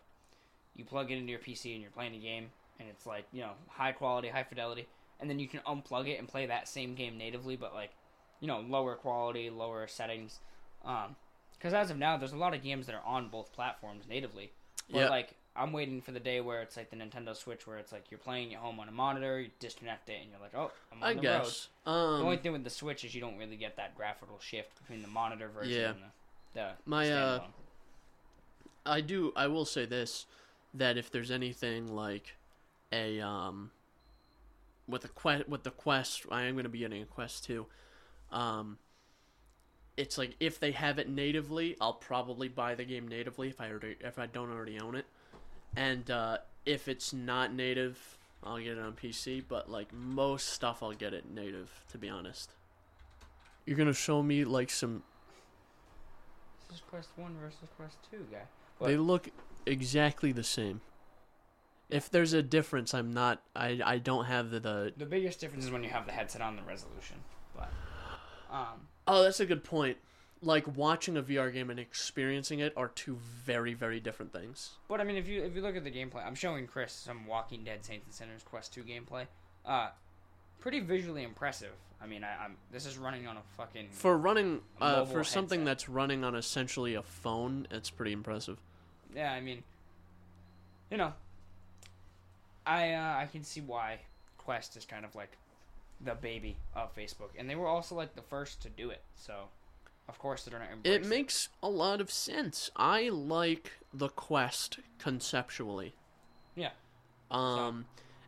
you plug it into your PC and you're playing a game, and it's like you know high quality, high fidelity, and then you can unplug it and play that same game natively, but like you know lower quality, lower settings. Um, because as of now, there's a lot of games that are on both platforms natively, but Yeah. like I'm waiting for the day where it's like the Nintendo Switch, where it's like you're playing at home on a monitor, you disconnect it, and you're like, oh, I'm on I the road. guess. The Um, only thing with the Switch is you don't really get that graphical shift between the monitor version Yeah. and the, the My, uh. I do. I will say this: that if there's anything like a um, with a quest with the quest, I am going to be getting a quest too. Um, it's like if they have it natively, I'll probably buy the game natively if I already if I don't already own it, and uh, if it's not native, I'll get it on PC. But like most stuff, I'll get it native. To be honest, you're gonna show me like some This is Quest One versus Quest Two, guy. They look exactly the same. If there's a difference, I'm not. I I don't have the, the. The biggest difference is when you have the headset on the resolution. But um, Oh, that's a good point. like watching a VR game and experiencing it are two very very different things. But I mean, if you if you look at the gameplay, I'm showing Chris some Walking Dead Saints and Sinners Quest 2 gameplay. Uh, pretty visually impressive. I mean, I, I'm this is running on a fucking For running A uh, mobile for something headset. that's running on essentially a phone, it's pretty impressive. yeah. I mean, you know, I uh, I can see why Quest is kind of like the baby of Facebook, and they were also like the first to do it. So, of course, they're embrace It makes a lot of sense. I like the quest conceptually. Yeah. Um,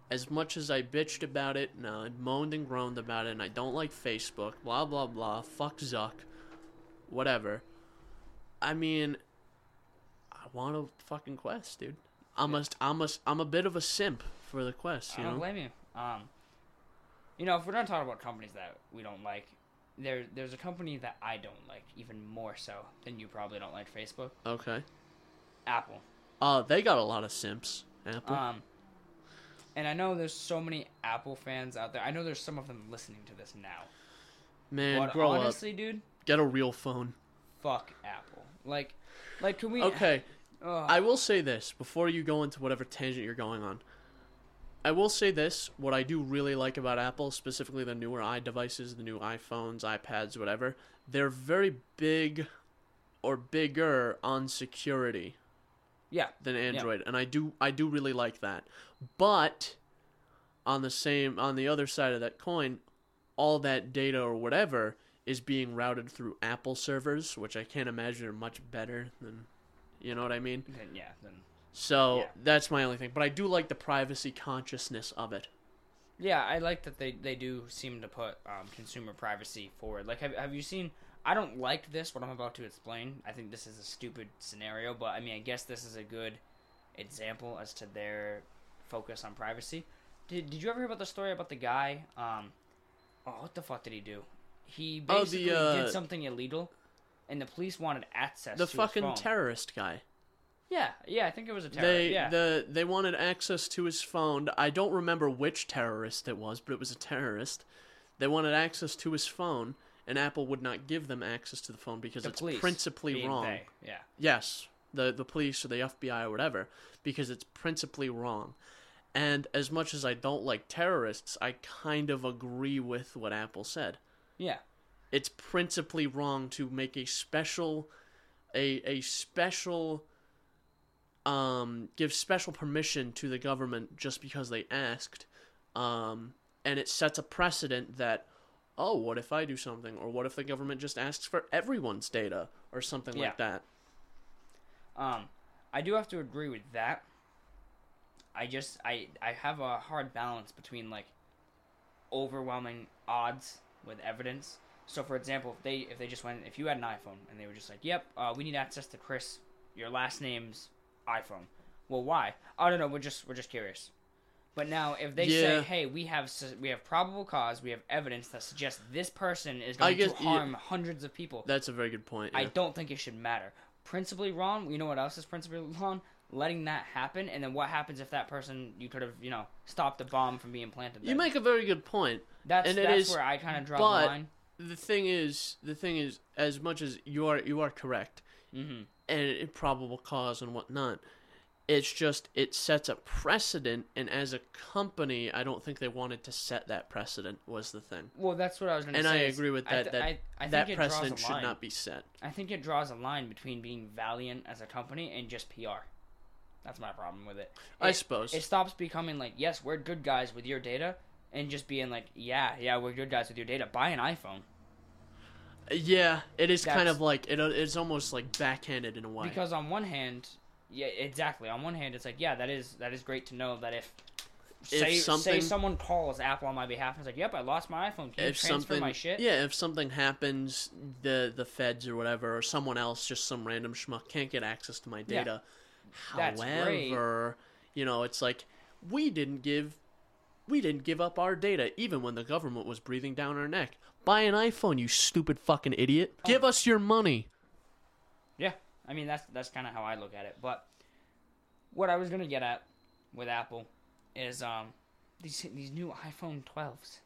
as much as I bitched about it and I moaned and groaned about it, and I don't like Facebook, blah blah blah, fuck Zuck, whatever. I mean, I want a fucking quest, dude. I'm a, I'm a, I'm a bit of a simp for the quest, You I don't know. blame you. Um, you know, if we're not talking about companies that we don't like, there there's a company that I don't like even more so than you probably don't like Facebook. Okay. Apple. Uh, they got a lot of simps. Apple. Um, and I know there's so many Apple fans out there. I know there's some of them listening to this now. Man, but grow up. honestly, dude, Get a real phone. fuck Apple. Like, like can we? Okay. Ugh. I will say this before you go into whatever tangent you're going on. I will say this: what I do really like about Apple, specifically the newer iDevices, the new iPhones, iPads, whatever, they're very big or bigger on security yeah. than Android, and I do I do really like that. But on the same on the other side of that coin, all that data or whatever is being routed through Apple servers, which I can't imagine are much better than you know what I mean? Then yeah. Then So Yeah. that's my only thing. But I do like the privacy consciousness of it. Yeah, I like that they, they do seem to put um, consumer privacy forward. Like, have, have you seen? I don't like this, what I'm about to explain. I think this is a stupid scenario, but I mean, I guess this is a good example as to their focus on privacy. Did, did you ever hear about the story about the guy? Um, oh, what the fuck did he do? He Oh, the, basically uh, did something illegal, and the police wanted access The to fucking his phone. The fucking terrorist guy. yeah, yeah, I think it was a terror. They yeah. the they wanted access to his phone. I don't remember which terrorist it was, but it was a terrorist. They wanted access to his phone, and Apple would not give them access to the phone because the it's principally wrong. they, Yeah. Yes, the the police or the FBI or whatever, because it's principally wrong. And as much as I don't like terrorists, I kind of agree with what Apple said. Yeah. It's principally wrong to make a special a a special um give special permission to the government just because they asked. Um and it sets a precedent that oh, what if I do something or what if the government just asks for everyone's data or something Yeah. like that. Um, I do have to agree with that. I just I I have a hard balance between like overwhelming odds with evidence. So for example, if they if they just went if you had an iPhone and they were just like, "Yep, uh, we need access to Chris, your last name's iPhone." Well, why? I don't know. We're just we're just curious. But now, if they say, "Hey, we have we have probable cause, we have evidence that suggests this person is going guess- to yeah. harm hundreds of people," That's a very good point. I don't think it should matter. Principally wrong. You know what else is principally wrong? Letting that happen, and then what happens if that person you could have you know stopped the bomb from being planted? You make a very good point. that's and that's is- where I kind of draw but- the line. The thing is, the thing is, as much as you are, you are correct, hmm and it, probable cause and whatnot. It's just it sets a precedent, and as a company, I don't think they wanted to set that precedent. Was the thing, Well, that's what I was going to say. and. I agree with I that. th- that I, I think that precedent should not be set. I think it draws a line between being valiant as a company and just PR. That's my problem with it. I It- suppose. it stops becoming like, yes, we're good guys with your data, and just being like, yeah, yeah, we're good guys with your data. Buy an iPhone. Yeah, it is kind of like it. It's almost like backhanded in a way. Because on one hand, yeah, exactly. On one hand, it's like, yeah, that is that is great to know that if, If say say someone calls Apple on my behalf and it's like, yep, I lost my iPhone. Can you if transfer something, my shit? yeah, if something happens, the the feds or whatever, or someone else, just some random schmuck, can't get access to my Yeah. data. That's great. However, you know, it's like we didn't give we didn't give up our data even when the government was breathing down our neck. Buy an iPhone, you stupid fucking idiot. Oh. Give us your money. Yeah, I mean that's that's kind of how I look at it. But what I was gonna get at with Apple is um these these new iPhone 12s.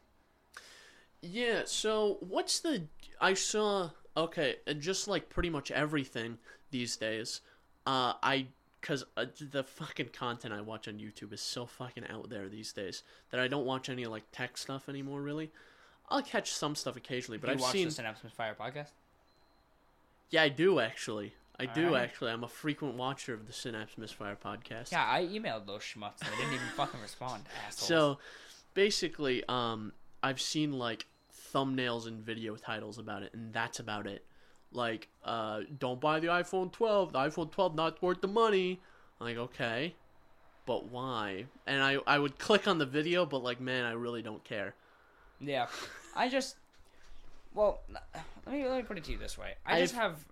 Yeah, so what's the I saw Okay, and just like pretty much everything these days, uh, I because uh, the fucking content I watch on YouTube is so fucking out there these days that I don't watch any like tech stuff anymore. Really, I'll catch some stuff occasionally, but you I've watch seen. the Synapse Fire podcast? Yeah, I do actually. I do Alright. actually. I'm a frequent watcher of the Synapse Misfire podcast. Yeah, I emailed those schmucks. and They didn't even fucking respond, (laughs) assholes. So, basically, um, I've seen like thumbnails and video titles about it, and that's about it. Like, uh, don't buy the iPhone 12. The iPhone 12 not worth the money. I'm like, okay, but why? And I I would click on the video, but like, man, I really don't care. Yeah, (laughs) I just well, let me let me put it to you this way. I just I've- have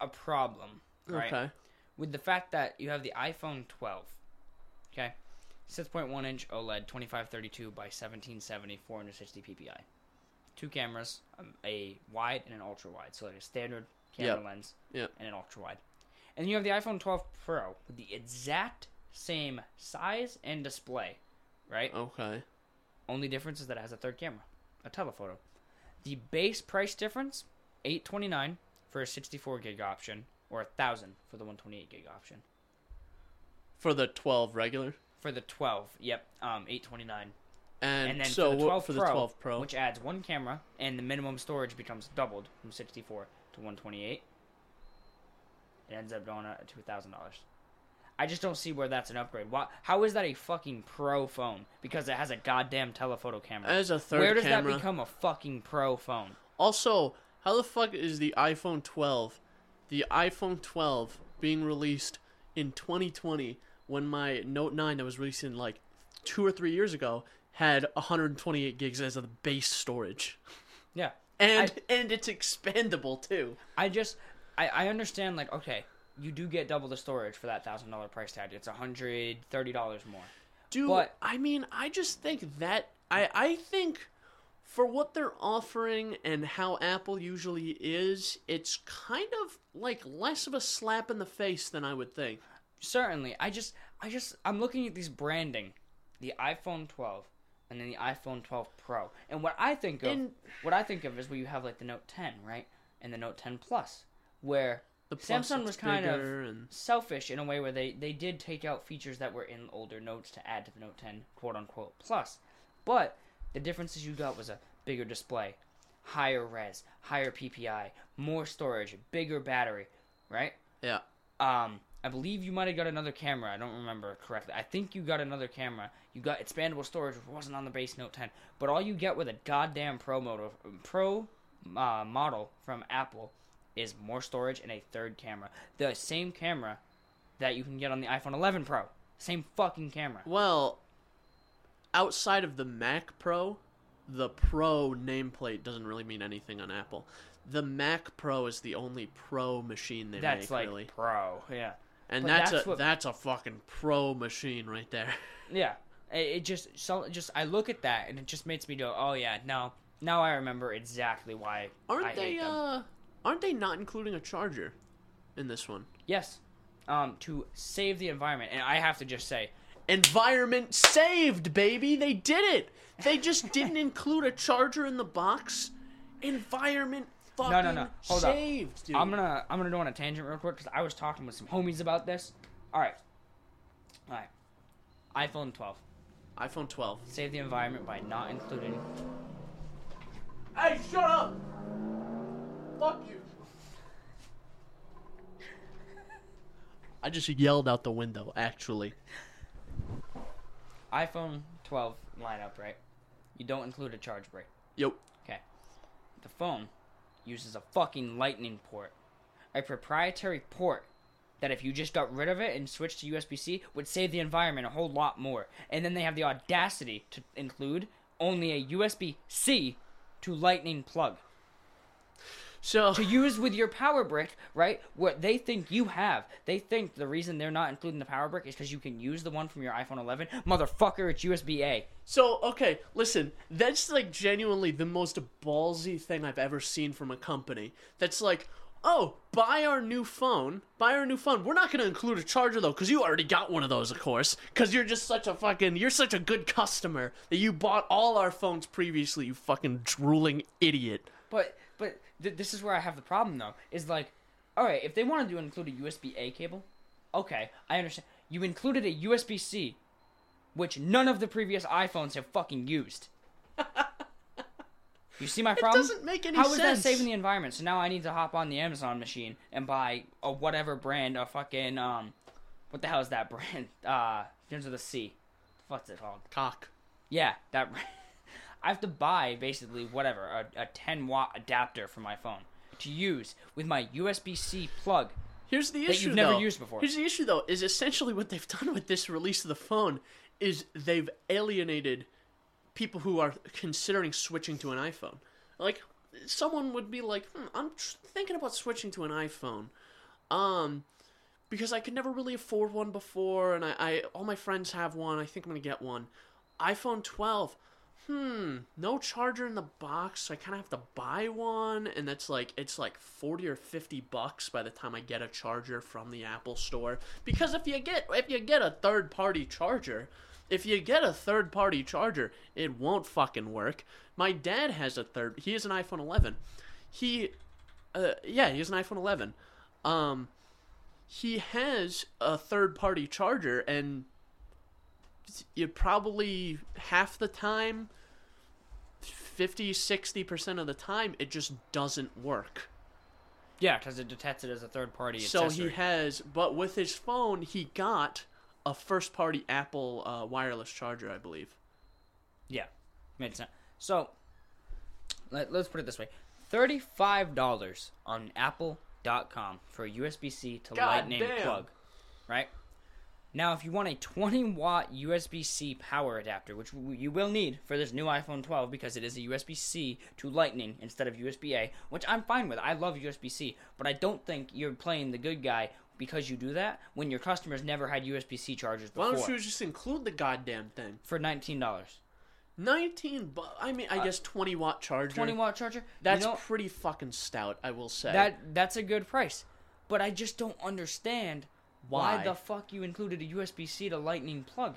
a problem, right, Okay. with the fact that you have the iPhone 12. Okay, 6.1 inch OLED, 2532 by 1770, 460 ppi. Two cameras, um, a wide and an ultra wide, so like a standard camera Yep. lens Yep. and an ultra wide. And you have the iPhone 12 Pro with the exact same size and display, right? Okay. Only difference is that it has a third camera, a telephoto. The base price difference, eight twenty nine for a sixty four gig option, or a thousand for the one twenty eight gig option. For the 12 regular, For the twelve, yep, um, eight twenty nine. and, And then so for the what- twelve for Pro, the 12 Pro, which adds one camera, and the minimum storage becomes doubled from sixty four to one twenty eight. It ends up going thousand dollars. I just don't see where that's an upgrade. Why? How is that a fucking pro phone? Because it has a goddamn telephoto camera. as a third Where does camera. that become a fucking pro phone? Also, how the fuck is the iPhone 12, the iPhone 12 being released in 2020 when my Note 9 that was released in like two or three years ago had 128 gigs as the base storage, Yeah. and and it's expandable too. I just I, I understand like okay, you do get double the storage for that thousand dollar price tag. It's a hundred thirty dollars more. Dude, But- I mean, I just think that I I think for what they're offering and how Apple usually is, it's kind of like less of a slap in the face than I would think. Certainly, I just I just I'm looking at these branding, the iPhone 12 and then the iPhone 12 Pro, and what I think of And- what I think of is where you have like the Note 10 right and the Note 10 Plus, where The Samsung was kind of and selfish in a way where they, they did take out features that were in older notes to add to the Note 10 quote unquote plus. But the differences you got was a bigger display, higher res, higher PPI, more storage, bigger battery, right? yeah. Um, I believe you might have got another camera. I don't remember correctly. I think you got another camera. You got expandable storage, which wasn't on the base Note 10. But all you get with a goddamn Pro model, Pro uh, model from Apple is more storage and a third camera. The same camera that you can get on the iPhone 11 Pro. Same fucking camera. Well, outside of the Mac Pro, the Pro nameplate doesn't really mean anything on Apple. The Mac Pro is the only Pro machine they That's make, like really, Pro. Yeah. and but that's, that's a what- that's a fucking Pro machine right there. (laughs) Yeah. It, it just so just I look at that and it just makes me go, "Oh yeah, no. Now I remember exactly why Aren't I they? hate them. Uh, aren't they not including a charger in this one? Yes. Um, to save the environment. And I have to just say, Environment saved, baby. They did it. They just (laughs) didn't include a charger in the box. Environment fucking no, no. Hold up. saved, dude. I'm gonna I'm gonna go on a tangent real quick because I was talking with some homies about this. All right, all right. iPhone 12 iPhone 12. save the environment by not including. Hey, shut up! Fuck you. I just yelled out the window, actually. iPhone 12 lineup, right? You don't include a charge brick. Yep. Okay. The phone uses a fucking lightning port. A proprietary port that if you just got rid of it and switched to USB C would save the environment a whole lot more. And then they have the audacity to include only a USB C to lightning plug. So, to use with your power brick, right? What they think you have. They think the reason they're not including the power brick is because you can use the one from your iPhone 11. Motherfucker, it's USB A. so okay, listen. That's like genuinely the most ballsy thing I've ever seen from a company. That's like, oh, buy our new phone. Buy our new phone. We're not going to include a charger though, because you already got one of those, of course. Because you're just such a fucking, you're such a good customer that you bought all our phones previously. You fucking drooling idiot. But but th- this is where I have the problem though. Is like, all right, if they wanted to include a USB A cable, okay, I understand. You included a USB C, which none of the previous iPhones have fucking used. you see my problem? It doesn't make any How sense. is that saving the environment? So now I need to hop on the Amazon machine and buy a whatever brand a fucking um, what the hell is that brand? (laughs) Uh, begins with a C. What's it called? Cock. Yeah, that. (laughs) I have to buy basically whatever a, a 10 watt adapter for my phone to use with my USB C plug. Here's the issue That you've never though. used before. Here's the issue, though, is essentially what they've (laughs) done with this release of the phone is they've alienated people who are considering switching to an iPhone. Like, someone would be like, hmm, I'm tr- thinking about switching to an iPhone. Um, because I could never really afford one before, and I, I all my friends have one. I think I'm gonna get one. iPhone 12. Hmm, no charger in the box. So I kind of have to buy one, and that's like it's like 40 or 50 bucks by the time I get a charger from the Apple store. Because if you get if you get a third party charger, if you get a third party charger, it won't fucking work. My dad has a third. He has an iPhone 11. He, uh, yeah, he has an iPhone 11. Um, he has a third party charger, and you probably half the time 50 60% of the time it just doesn't work Yeah, because it detects it as a third party so accessory. he has but with his phone he got a first party apple uh, wireless charger i believe Yeah, made sense. So, let, let's put it this way: thirty-five dollars on Apple.com for a USB-C to God Lightning damn. plug, right? Now, if you want a 20 watt USB-C power adapter, which you will need for this new iPhone 12 because it is a USB-C to Lightning instead of USB-A, which I'm fine with. I love USB-C, but I don't think you're playing the good guy because you do that when your customers never had USB-C chargers before. why don't you just include the goddamn thing for $19. 19 bu- i mean i uh, guess 20 watt charger 20 watt charger. you that's know- pretty fucking stout i will say That that's a good price, but I just don't understand why, Why? the fuck you included a USB C to Lightning plug.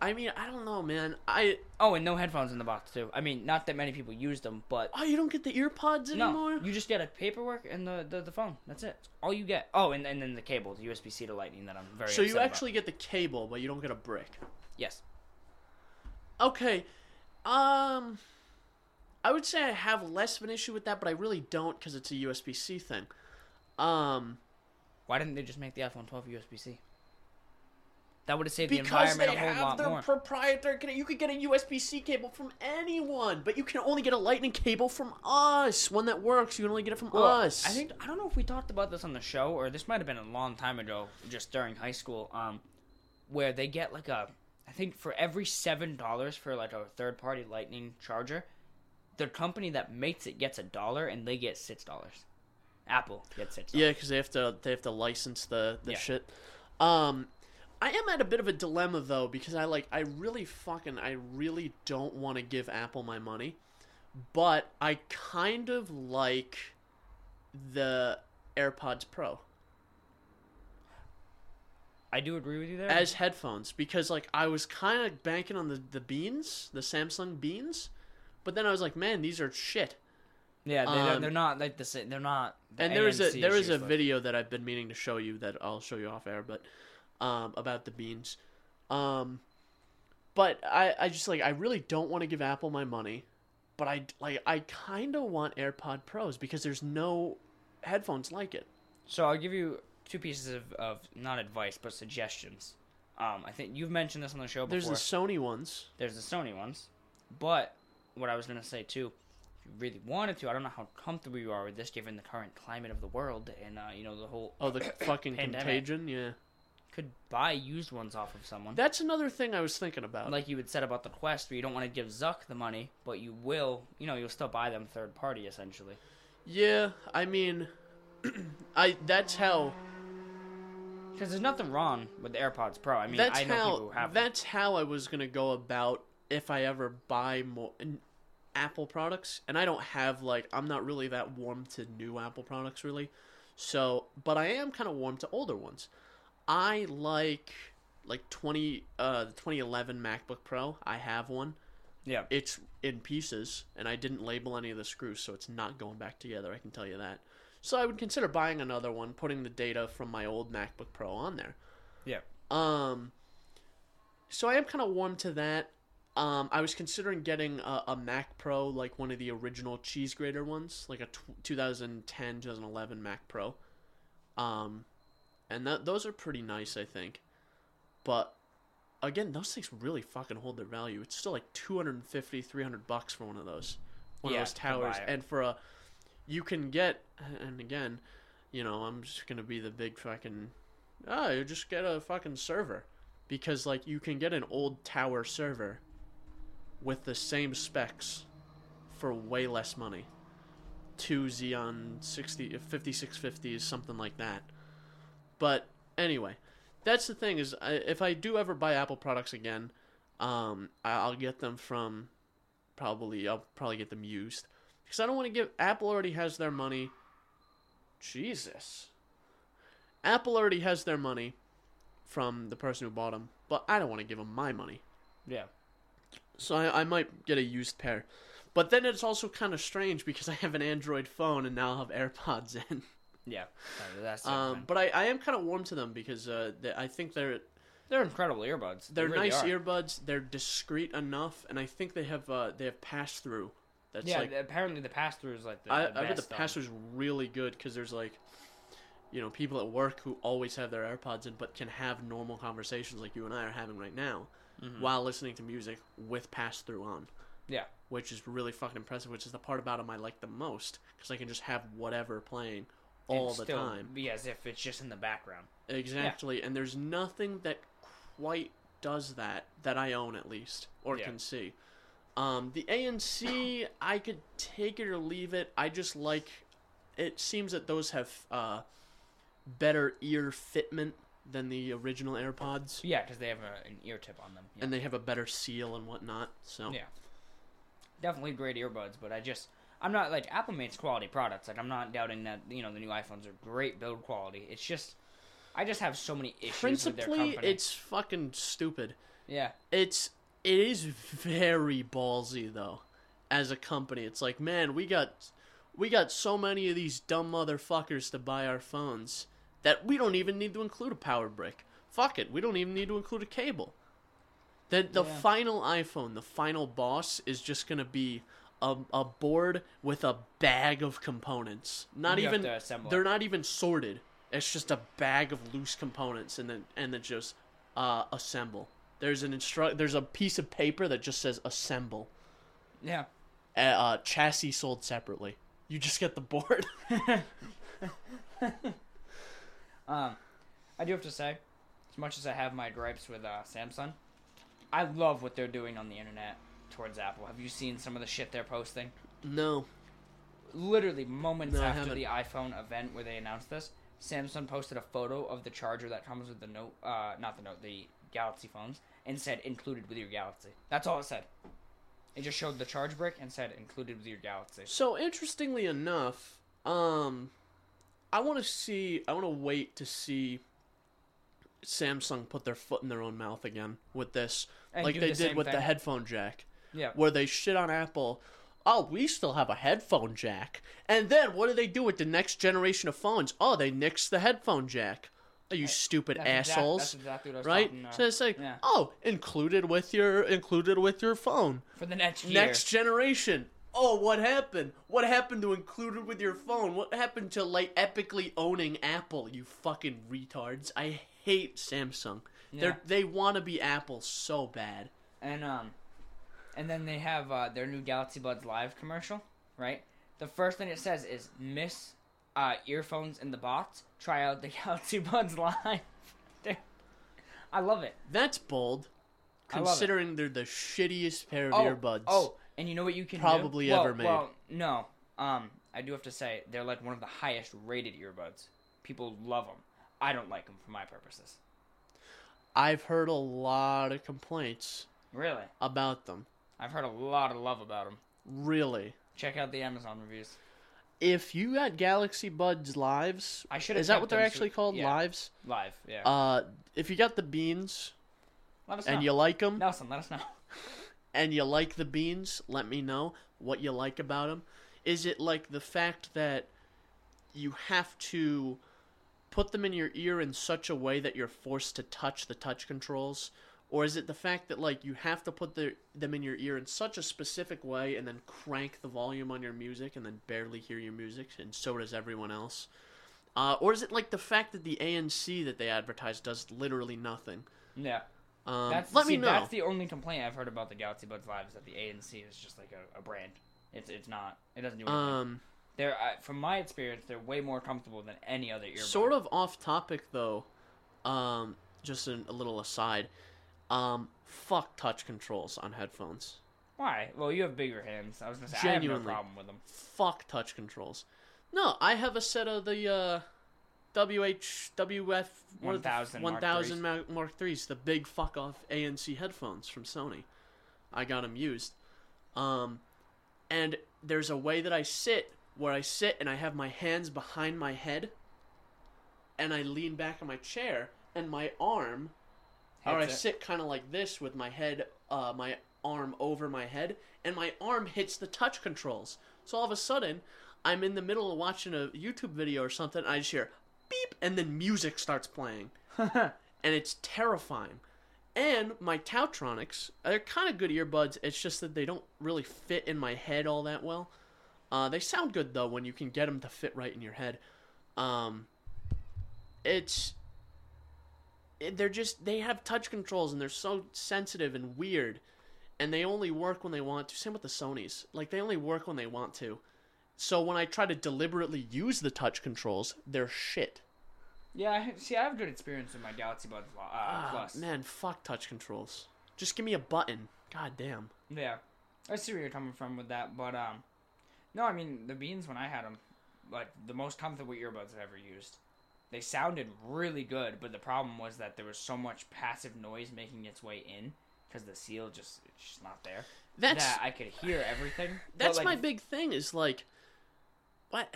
i mean i don't know man i Oh, and no headphones in the box too. I mean, not that many people use them, but oh you don't get the earpods anymore no, you just get a paperwork and the, the, the phone. That's it. All you get. Oh, and, and then the cable, the USB C to Lightning that I'm very. so you upset about. actually get the cable but you don't get a brick yes. Okay. Um I would say I have less of an issue with that, but I really don't cuz it's a USB-C thing. Um Why didn't they just make the iPhone 12 USB C? That would have saved the because environment they a whole lot more. Because they have their proprietary you could get a USB-C cable from anyone, but you can only get a lightning cable from us. One that works, you can only get it from Well, us. I think I don't know if we talked about this on the show or this might have been a long time ago, just during high school, um, where they get like a, I think for every seven dollars for like a third party Lightning charger, the company that makes it gets a dollar and they get six dollars. Apple gets six. Yeah, because they have to they have to license the the Yeah. shit. Um, I am at a bit of a dilemma though because I like I really fucking I really don't want to give Apple my money, but I kind of like the AirPods Pro I do agree with you there. as headphones because like I was kind of banking on the the beans, the Samsung beans, but then I was like, man, these are shit. Yeah, they, um, they're not like the same. They're not. the and there is a there is a video that I've been meaning to show you that I'll show you off air, but um, about the beans. Um, but I I just like I really don't want to give Apple my money, but I like I kind of want AirPod Pros because there's no headphones like it. So I'll give you two pieces of, of not advice but suggestions. Um, I think you've mentioned this on the show before. There's the Sony ones. There's the Sony ones, but what I was gonna say too, you really wanted to, I don't know how comfortable you are with this given the current climate of the world and uh, you know the whole. Oh, the (coughs) fucking Pandemic. Contagion. Yeah, Could buy used ones off of someone. that's another thing I was thinking about. like you had said about the Quest, where you don't want to give Zuck the money, but you will, you know, you'll still buy them third party essentially. yeah, I mean, (clears throat) I that's how Because there's nothing wrong with the AirPods Pro. I mean, that's I know how people who have them. that's how I was gonna go about if I ever buy more Apple products, and I don't have like I'm not really that warm to new Apple products really, so but I am kind of warm to older ones. I like like twenty uh the 2011 MacBook Pro. I have one. Yeah. it's in pieces, and I didn't label any of the screws, so it's not going back together. I can tell you that. So I would consider buying another one, putting the data from my old MacBook Pro on there. Yeah. Um, so I am kind of warm to that. Um, I was considering getting a, a Mac Pro, like one of the original cheese grater ones, like a tw 2010, 2011 Mac Pro. Um, and that those are pretty nice, I think. But again, those things really fucking hold their value. It's still like 250, 300 bucks for one of those, one Yeah, of those towers, and for a, you can get, and again, you know, I'm just gonna be the big fucking, ah, you just get a fucking server, because like you can get an old tower server, with the same specs, for way less money. Two Xeon 60, 5650s, something like that. But anyway, that's the thing is, I, if I do ever buy Apple products again, um, I'll get them from probably I'll probably get them used because I don't want to give Apple already has their money. Jesus, Apple already has their money from the person who bought them, but I don't want to give them my money. Yeah. So I, I might get a used pair. But then it's also kind of strange because (laughs) I have an Android phone and now I'll have AirPods (laughs) in. Yeah. Uh, That's Um, but I, I am kind of warm to them because uh, they, I think they're they're incredible earbuds. They they're really nice are. earbuds. They're discreet enough, and I think they have uh, they have pass through. That's yeah. like apparently the pass through is like the, I, the I bet the pass through's really good because there's like, you know, people at work who always have their AirPods in, but can have normal conversations like you and I are having right now, Mm-hmm. while listening to music with pass through on. Yeah. which is really fucking impressive. Which is the part about them I like the most because I can just have whatever playing all and the still time. Be as if it's just in the background. Exactly, and there's nothing that quite does that that I own at least or Yeah. can see. Um, the ANC, (coughs) I could take it or leave it. I just like. It seems that those have uh, better ear fitment than the original AirPods, Yeah, because they have a, an ear tip on them. Yeah. and they have a better seal and whatnot. So yeah. Definitely great earbuds, but I just I'm not like Apple makes quality products. Like I'm not doubting that you know the new iPhones are great build quality. It's just I just have so many issues with their principally, company. it's fucking stupid. yeah. It's it is very ballsy though. As a company, it's like, man, we got we got so many of these dumb motherfuckers to buy our phones that we don't even need to include a power brick. Fuck it, we don't even need to include a cable. The the Yeah. final iPhone, the final boss is just gonna be a, a board with a bag of components. Not You even they're not even sorted. It's just a bag of loose components and then and then just uh, assemble. There's an instru- There's a piece of paper that just says assemble. Yeah. Uh, uh, chassis sold separately. You just get the board. (laughs) (laughs) Um, I do have to say, as much as I have my gripes with uh, Samsung, I love what they're doing on the internet towards Apple. Have you seen some of the shit they're posting? no. Literally moments No, after the iPhone event where they announced this, Samsung posted a photo of the charger that comes with the Note, uh, not the Note, the Galaxy phones, and said included with your Galaxy. That's all it said. It just showed the charge brick and said included with your Galaxy. So interestingly enough, um, I want to see. I want to wait to see Samsung put their foot in their own mouth again with this, And like they the did with the headphone jack. Yeah. where they shit on Apple. Oh, we still have a headphone jack. And then what do they do with the next generation of phones? Oh, they nix the headphone jack. Are you stupid That's assholes? that's exactly what I was right? so it's like, yeah. oh, included with your included with your phone. For the next year. Next generation. Oh, what happened? What happened to included with your phone? What happened to like epically owning Apple? You fucking retards! I hate Samsung. Yeah. They're they want to be Apple so bad. And um, and then they have uh, their new Galaxy Buds Live commercial, right? The first thing it says is miss uh, earphones in the box. Try out the (laughs) Galaxy Buds Live. (laughs) I love it. That's bold, I love it. considering they're the shittiest pair of Oh, earbuds. oh, and you know what you can do? Probably Well- ever made. Well, no. Um, I do have to say they're like one of the highest rated earbuds. People love them. I don't like them for my purposes. I've heard a lot of complaints Really, about them. I've heard a lot of love about them. Really, Check out the Amazon reviews. if you got Galaxy Buds Lives, I should is that what they're actually so- called? yeah, Lives. Live. Yeah. Uh, if you got the beans let us and know. you like them, Nelson, let us know. (laughs) and you like the beans, let me know what you like about them. Is it like the fact that you have to put them in your ear in such a way that you're forced to touch the touch controls? Or is it the fact that like you have to put the, them in your ear in such a specific way and then crank the volume on your music and then barely hear your music and so does everyone else? Uh, or is it like the fact that the ANC that they advertise does literally nothing? Yeah. Um, That's let see, me know. That's the only complaint I've heard about the Galaxy Buds Live is that the ANC is just like a, a brand. It's it's not. It doesn't do anything. Um, they're uh, from my experience, they're way more comfortable than any other earbud. sort of off topic though. Um, just an, a little aside. Um, fuck touch controls on headphones. Why? Well, you have bigger hands. I was gonna say I have Genuinely. no problem with them. Fuck touch controls. No, I have a set of the uh, WH WF what are the- 1000 Mark 1000 Mark threes, the big fuck off ANC headphones from Sony. I got them used. Um, and there's a way that I sit where I sit and I have my hands behind my head, and I lean back in my chair, and my arm, or I Headset. sit kind of like this with my head, uh, my arm over my head, and my arm hits the touch controls. So all of a sudden, I'm in the middle of watching a YouTube video or something, and I just hear beep, and then music starts playing, (laughs) and it's terrifying. And my TaoTronics, they're kind of good earbuds. It's just that they don't really fit in my head all that well. Uh, they sound good though when you can get them to fit right in your head. Um, it's it- they're just they have touch controls and they're so sensitive and weird, and they only work when they want to. Same with the Sony's, like they only work when they want to. So when I try to deliberately use the touch controls, they're shit. Yeah, I- see, I have good experience with my Galaxy Buds uh, Ah, Plus. man, fuck touch controls. Just give me a button. God damn. Yeah, I see where you're coming from with that, but um, no, I mean the beans when I had them, like the most comfortable earbuds I've ever used. They sounded really good, but the problem was that there was so much passive noise making its way in because the seal just it's just not there. That's that I could hear everything. (sighs) That's like, my big thing. Is like, what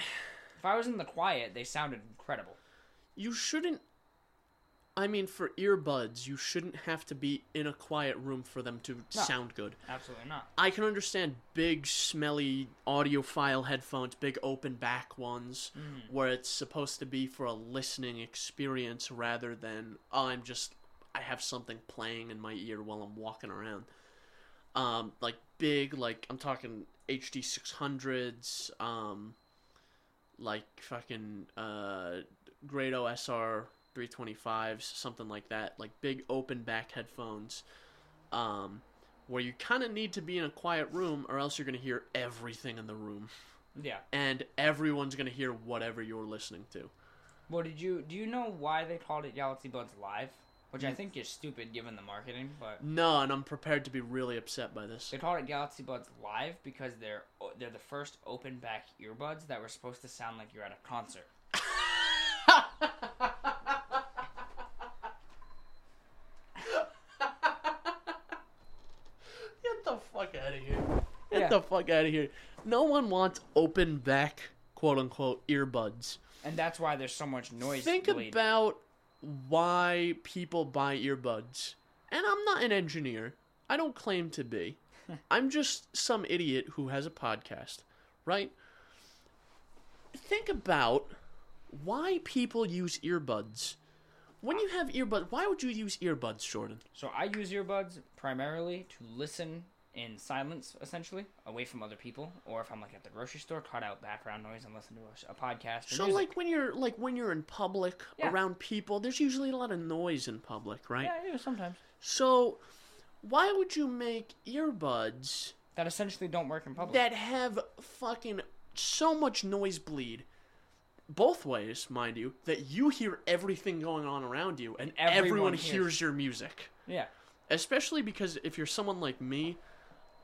If I was in the quiet, they sounded incredible. you shouldn't. I mean, for earbuds, you shouldn't have to be in a quiet room for them to No. sound good. Absolutely not. I can understand big, smelly audiophile headphones, big open back ones, where it's supposed to be for a listening experience rather than oh, I'm just I have something playing in my ear while I'm walking around. Um, like big, like I'm talking HD six hundreds, um, like fucking uh, Grado SR three twenty fives, something like that. Like big open back headphones. Um, where you kind of need to be in a quiet room or else you're going to hear everything in the room Yeah. and everyone's going to hear whatever you're listening to. Well, did you do you know why they called it Galaxy Buds Live? Which. I think is stupid given the marketing, but No, and I'm prepared to be really upset by this. they called it Galaxy Buds Live because they're they're the first open back earbuds that were supposed to sound like you're at a concert. (laughs) Get the fuck out of here. Get Yeah. the fuck out of here. No one wants open back, quote unquote, earbuds. And that's why there's so much noise. Think bleed. about why people buy earbuds. And I'm not an engineer. I don't claim to be. (laughs) I'm just some idiot who has a podcast, right? Think about why people use earbuds. When you have earbuds, why would you use earbuds, Jordan? So I use earbuds primarily to listen in silence, essentially, away from other people, or if I'm like at the grocery store, cut out background noise and listen to a, a podcast. Or So music. like when you're like when you're in public Yeah. around people, there's usually a lot of noise in public, right? yeah, I do sometimes. So why would you make earbuds That essentially don't work in public. that have fucking so much noise bleed both ways, mind you, that you hear everything going on around you and Everyone everyone, hears. hears your music. yeah, Especially because if you're someone like me,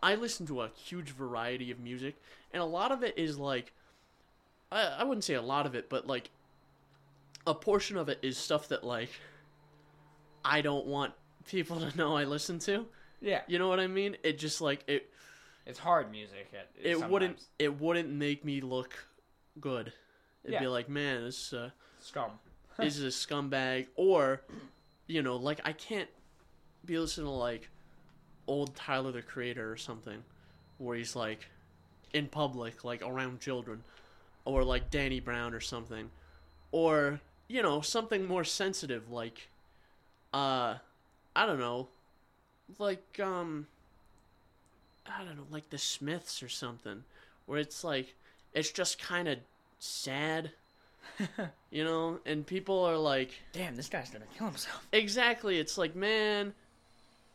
I listen to a huge variety of music, and a lot of it is like, I, I wouldn't say a lot of it, but like, a portion of it is stuff that like, I don't want people (laughs) to know I listen to. yeah. You know what I mean? It just like it. It's hard music. It sometimes. wouldn't. It wouldn't make me look good. It'd be like, man, this uh, scum. this is a scumbag, or, you know, like I can't be listening to like old Tyler the Creator or something, where he's like in public, like around children, or like Danny Brown or something, or you know something more sensitive like, uh, I don't know, like um, I don't know, like the Smiths or something, where it's like it's just kind of sad. (laughs) you know, and people are like, Damn, this guy's gonna kill himself. Exactly. It's like, man,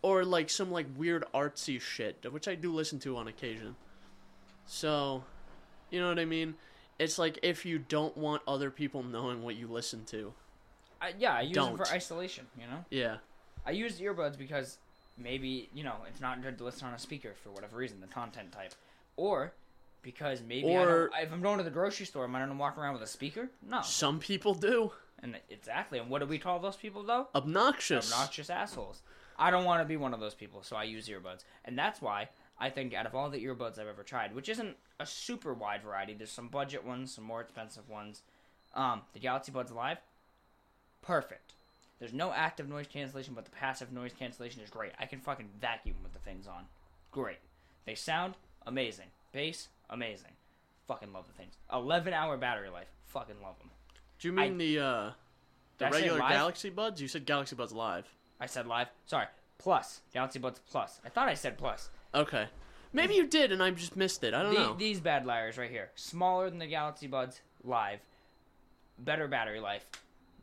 or like some like weird artsy shit, which I do listen to on occasion. So, you know what I mean? It's like if you don't want other people knowing what you listen to. I, yeah, I use Don't. it for isolation. You know, Yeah. I use earbuds because maybe you know it's not good to listen on a speaker for whatever reason, the content type, or because maybe I Or- if I'm going to the grocery store, am I gonna walk around with a speaker? No. Some people do. And exactly, and what do we call those people though? Obnoxious. obnoxious assholes. I don't want to be one of those people, so I use earbuds. And that's why I think out of all the earbuds I've ever tried, which isn't a super wide variety, there's some budget ones, some more expensive ones. Um, the Galaxy Buds Live, perfect. There's no active noise cancellation, but the passive noise cancellation is great. I can fucking vacuum with the things on. Great. They sound amazing. Bass, amazing. Fucking love the things. 11 hour battery life. Fucking love them. Do you mean the uh the I regular? Galaxy Buds? You said Galaxy Buds Live. I said live. Sorry. Plus. Galaxy Buds Plus. I thought I said plus. Okay. Maybe you did and I just missed it. I don't The- know. These bad liars right here. Smaller than the Galaxy Buds Live. Better battery life.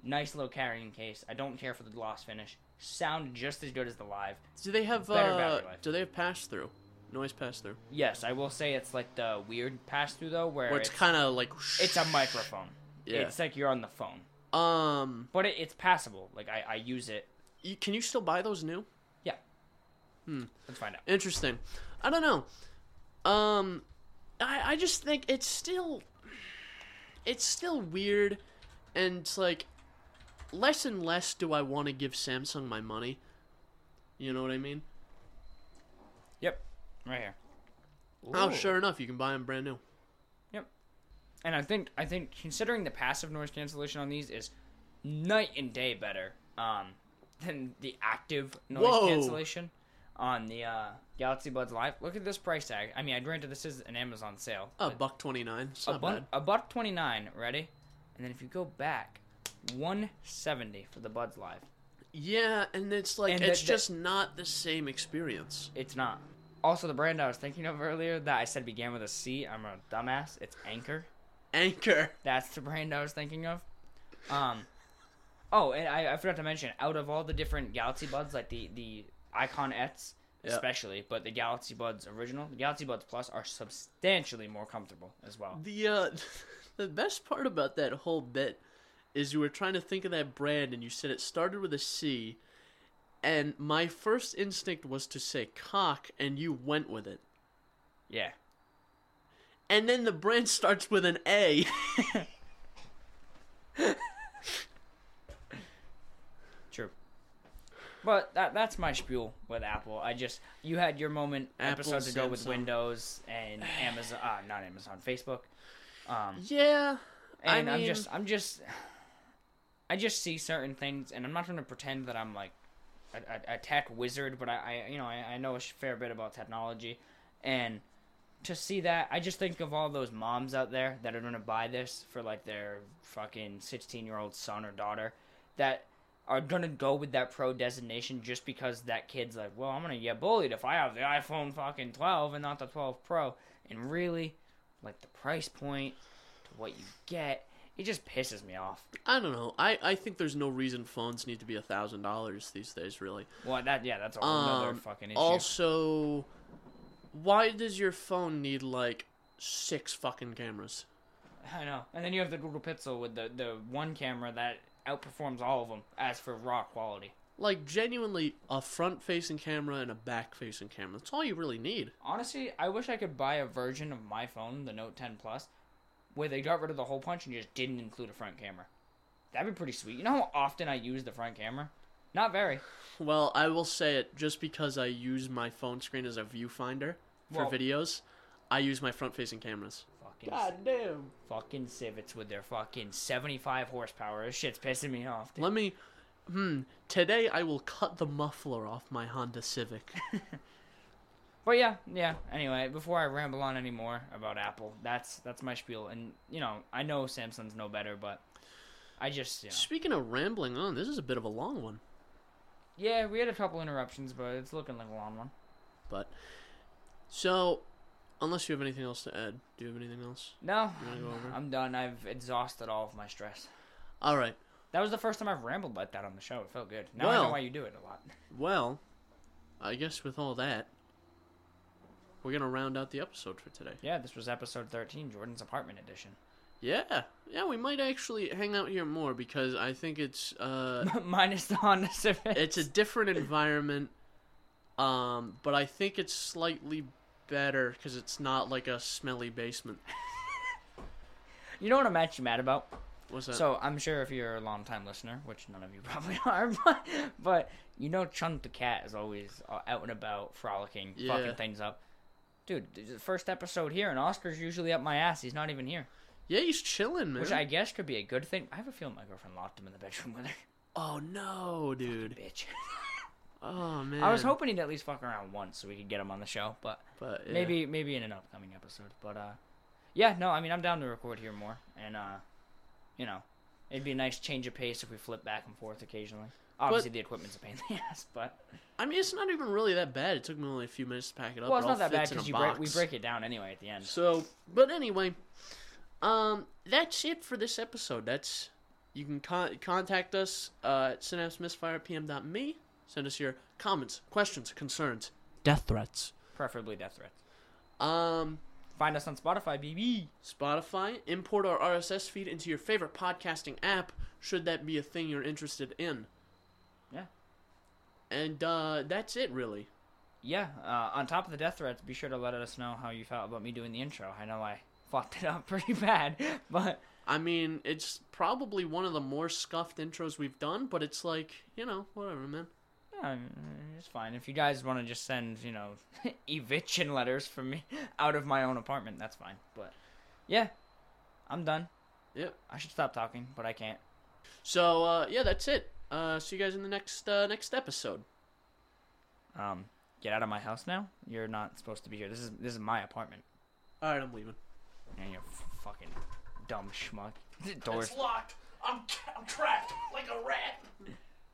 Nice little carrying case. I don't care for the gloss finish. Sound just as good as the Live. do they have better uh battery life. do they have pass through? Noise pass through. Yes, I will say it's like the weird pass through though, where, Where it's, it's, kind of like it's a microphone. Yeah. It's like you're on the phone, um but it, it's passable. Like I, I use it. You, can you still buy those new? Yeah. Hmm. Let's find out. Interesting. I don't know. Um, I I just think it's still, it's still weird, and it's like, less and less do I want to give Samsung my money. You know what I mean? Yep, right here. Oh, sure enough, you can buy them brand new. Yep. And I think I think considering the passive noise cancellation on these is night and day better um, than the active noise Whoa. cancellation on the uh, Galaxy Buds Live. Look at this price tag. I mean, I granted this is an Amazon sale. A buck twenty nine. A, bad. a buck twenty nine. Ready? And then if you go back, one seventy for the Buds Live. Yeah, and it's like And it's the- the- just not the same experience. It's not. Also, the brand I was thinking of earlier that I said began with a C. I'm a dumbass. It's Anker. Anker. That's the brand I was thinking of. Um, oh, and I, I forgot to mention, out of all the different Galaxy Buds, like the the IconX, Yeah. especially, but the Galaxy Buds original, the Galaxy Buds Plus are substantially more comfortable as well. The uh, (laughs) the best part about that whole bit is you were trying to think of that brand and you said it started with a C, and my first instinct was to say cock, and you went with it. Yeah. And then the brand (laughs) starts with an A. (laughs) True. But that that's my spiel with Apple. I just you had your moment Apple, episodes ago with Samsung. Windows and Amazon, uh, not Amazon, Facebook. Um, yeah, I and I'm mean- just I'm just I just see certain things, and I'm not going to pretend that I'm like a, a, a tech wizard, but I, I you know I, I know a fair bit about technology, and to see that, I just think of all those moms out there that are going to buy this for like their fucking 16 year old son or daughter that are to go with that pro designation just because that kid's like, well, I'm to get bullied if I have the iPhone fucking 12 and not the 12 Pro. And really, like the price point to what you get, it just pisses me off. I don't know. I, I think there's no reason phones need to be a thousand dollars these days, really. Well, that yeah, that's a whole other Um, fucking issue. Also, why does your phone need like six fucking cameras? I know. And then you have the Google Pixel with the the one camera that outperforms all of them as for raw quality. Like genuinely, a front-facing camera and a back-facing camera. That's all you really need. Honestly, I wish I could buy a version of my phone, the Note 10 Plus, where they got rid of the whole punch and just didn't include a front camera. That'd be pretty sweet. You know how often I use the front camera? Not very. Well, I will say it just because I use my phone screen as a viewfinder for Well- videos. I use my front-facing cameras. Fucking damn. fucking Civics with their fucking 75 horsepower. This shit's pissing me off. Dude. Let me. hmm, today I will cut the muffler off my Honda Civic. (laughs) But yeah, yeah. Anyway, before I ramble on anymore about Apple, that's that's my spiel. And you know, I know Samsung's no better, but I just you know. Speaking of rambling on, this is a bit of a long one, yeah, we had a couple interruptions, but it's looking like a long one. but so unless you have anything else to add, do you have anything else? No, go over? I'm done. I've exhausted all of my stress. All right. That was the first time I've rambled like that on the show. It felt good. Now I know why you do it a lot. (laughs) Well, I guess with all that, we're gonna round out the episode for today. Yeah, this was episode 13, Jordan's apartment edition. Yeah, yeah, we might actually hang out here more because I think it's uh, (laughs) Minus the Honda Civic. it's a different environment. Um, but I think it's slightly better because it's not like a smelly basement. (laughs) You know what I'm actually mad about? What's that? So I'm sure if you're a long time listener, which none of you (laughs) probably are, (laughs) but, but you know Chunk the cat is always uh, out and about, frolicking, Yeah. fucking things up. Dude, the first episode here, and Oscar's usually up my ass. He's not even here, yeah, he's chilling, man. which I guess could be a good thing. I have a feeling my girlfriend locked him in the bedroom with her. Oh no, dude. Bitch. Oh man. I was hoping he'd at least fuck around once so we could get him on the show, but but yeah. maybe maybe in an upcoming episode. But uh, yeah, no, I mean I'm down to record here more, and uh, you know, it'd be a nice change of pace if we flip back and forth occasionally. Obviously, the equipment's a pain in the (laughs) ass, but I mean, it's not even really that bad. It took me only a few minutes to pack it up. well, it's not that bad fits in a because break, we break it down anyway at the end. So, but anyway, um, that's it for this episode. That's you can con- contact us uh, at synapsemisfirepm.me. Send us your comments, questions, concerns, death threats. Preferably death threats. Um, Find us on Spotify, BB. Spotify. Import our RSS feed into your favorite podcasting app. Should that be a thing you're interested in? Yeah. And uh, that's it, really. Yeah. Uh, on top of the death threats, be sure to let us know how you felt about me doing the intro. I know I fucked it up (laughs) pretty bad, but I mean, it's probably one of the more scuffed intros we've done, but it's like, you know, whatever, man. Yeah, it's fine. If you guys want to just send, you know, (laughs) eviction letters from me (laughs) out of my own apartment, that's fine. But yeah, I'm done. Yep. I should stop talking, but I can't. So uh, yeah, that's it. Uh, see you guys in the next uh, next episode. Um, get out of my house now. You're not supposed to be here. This is this is my apartment. All right, I'm leaving. And you're fucking dumb schmuck. (laughs) Doors. locked. I'm I'm trapped like a rat.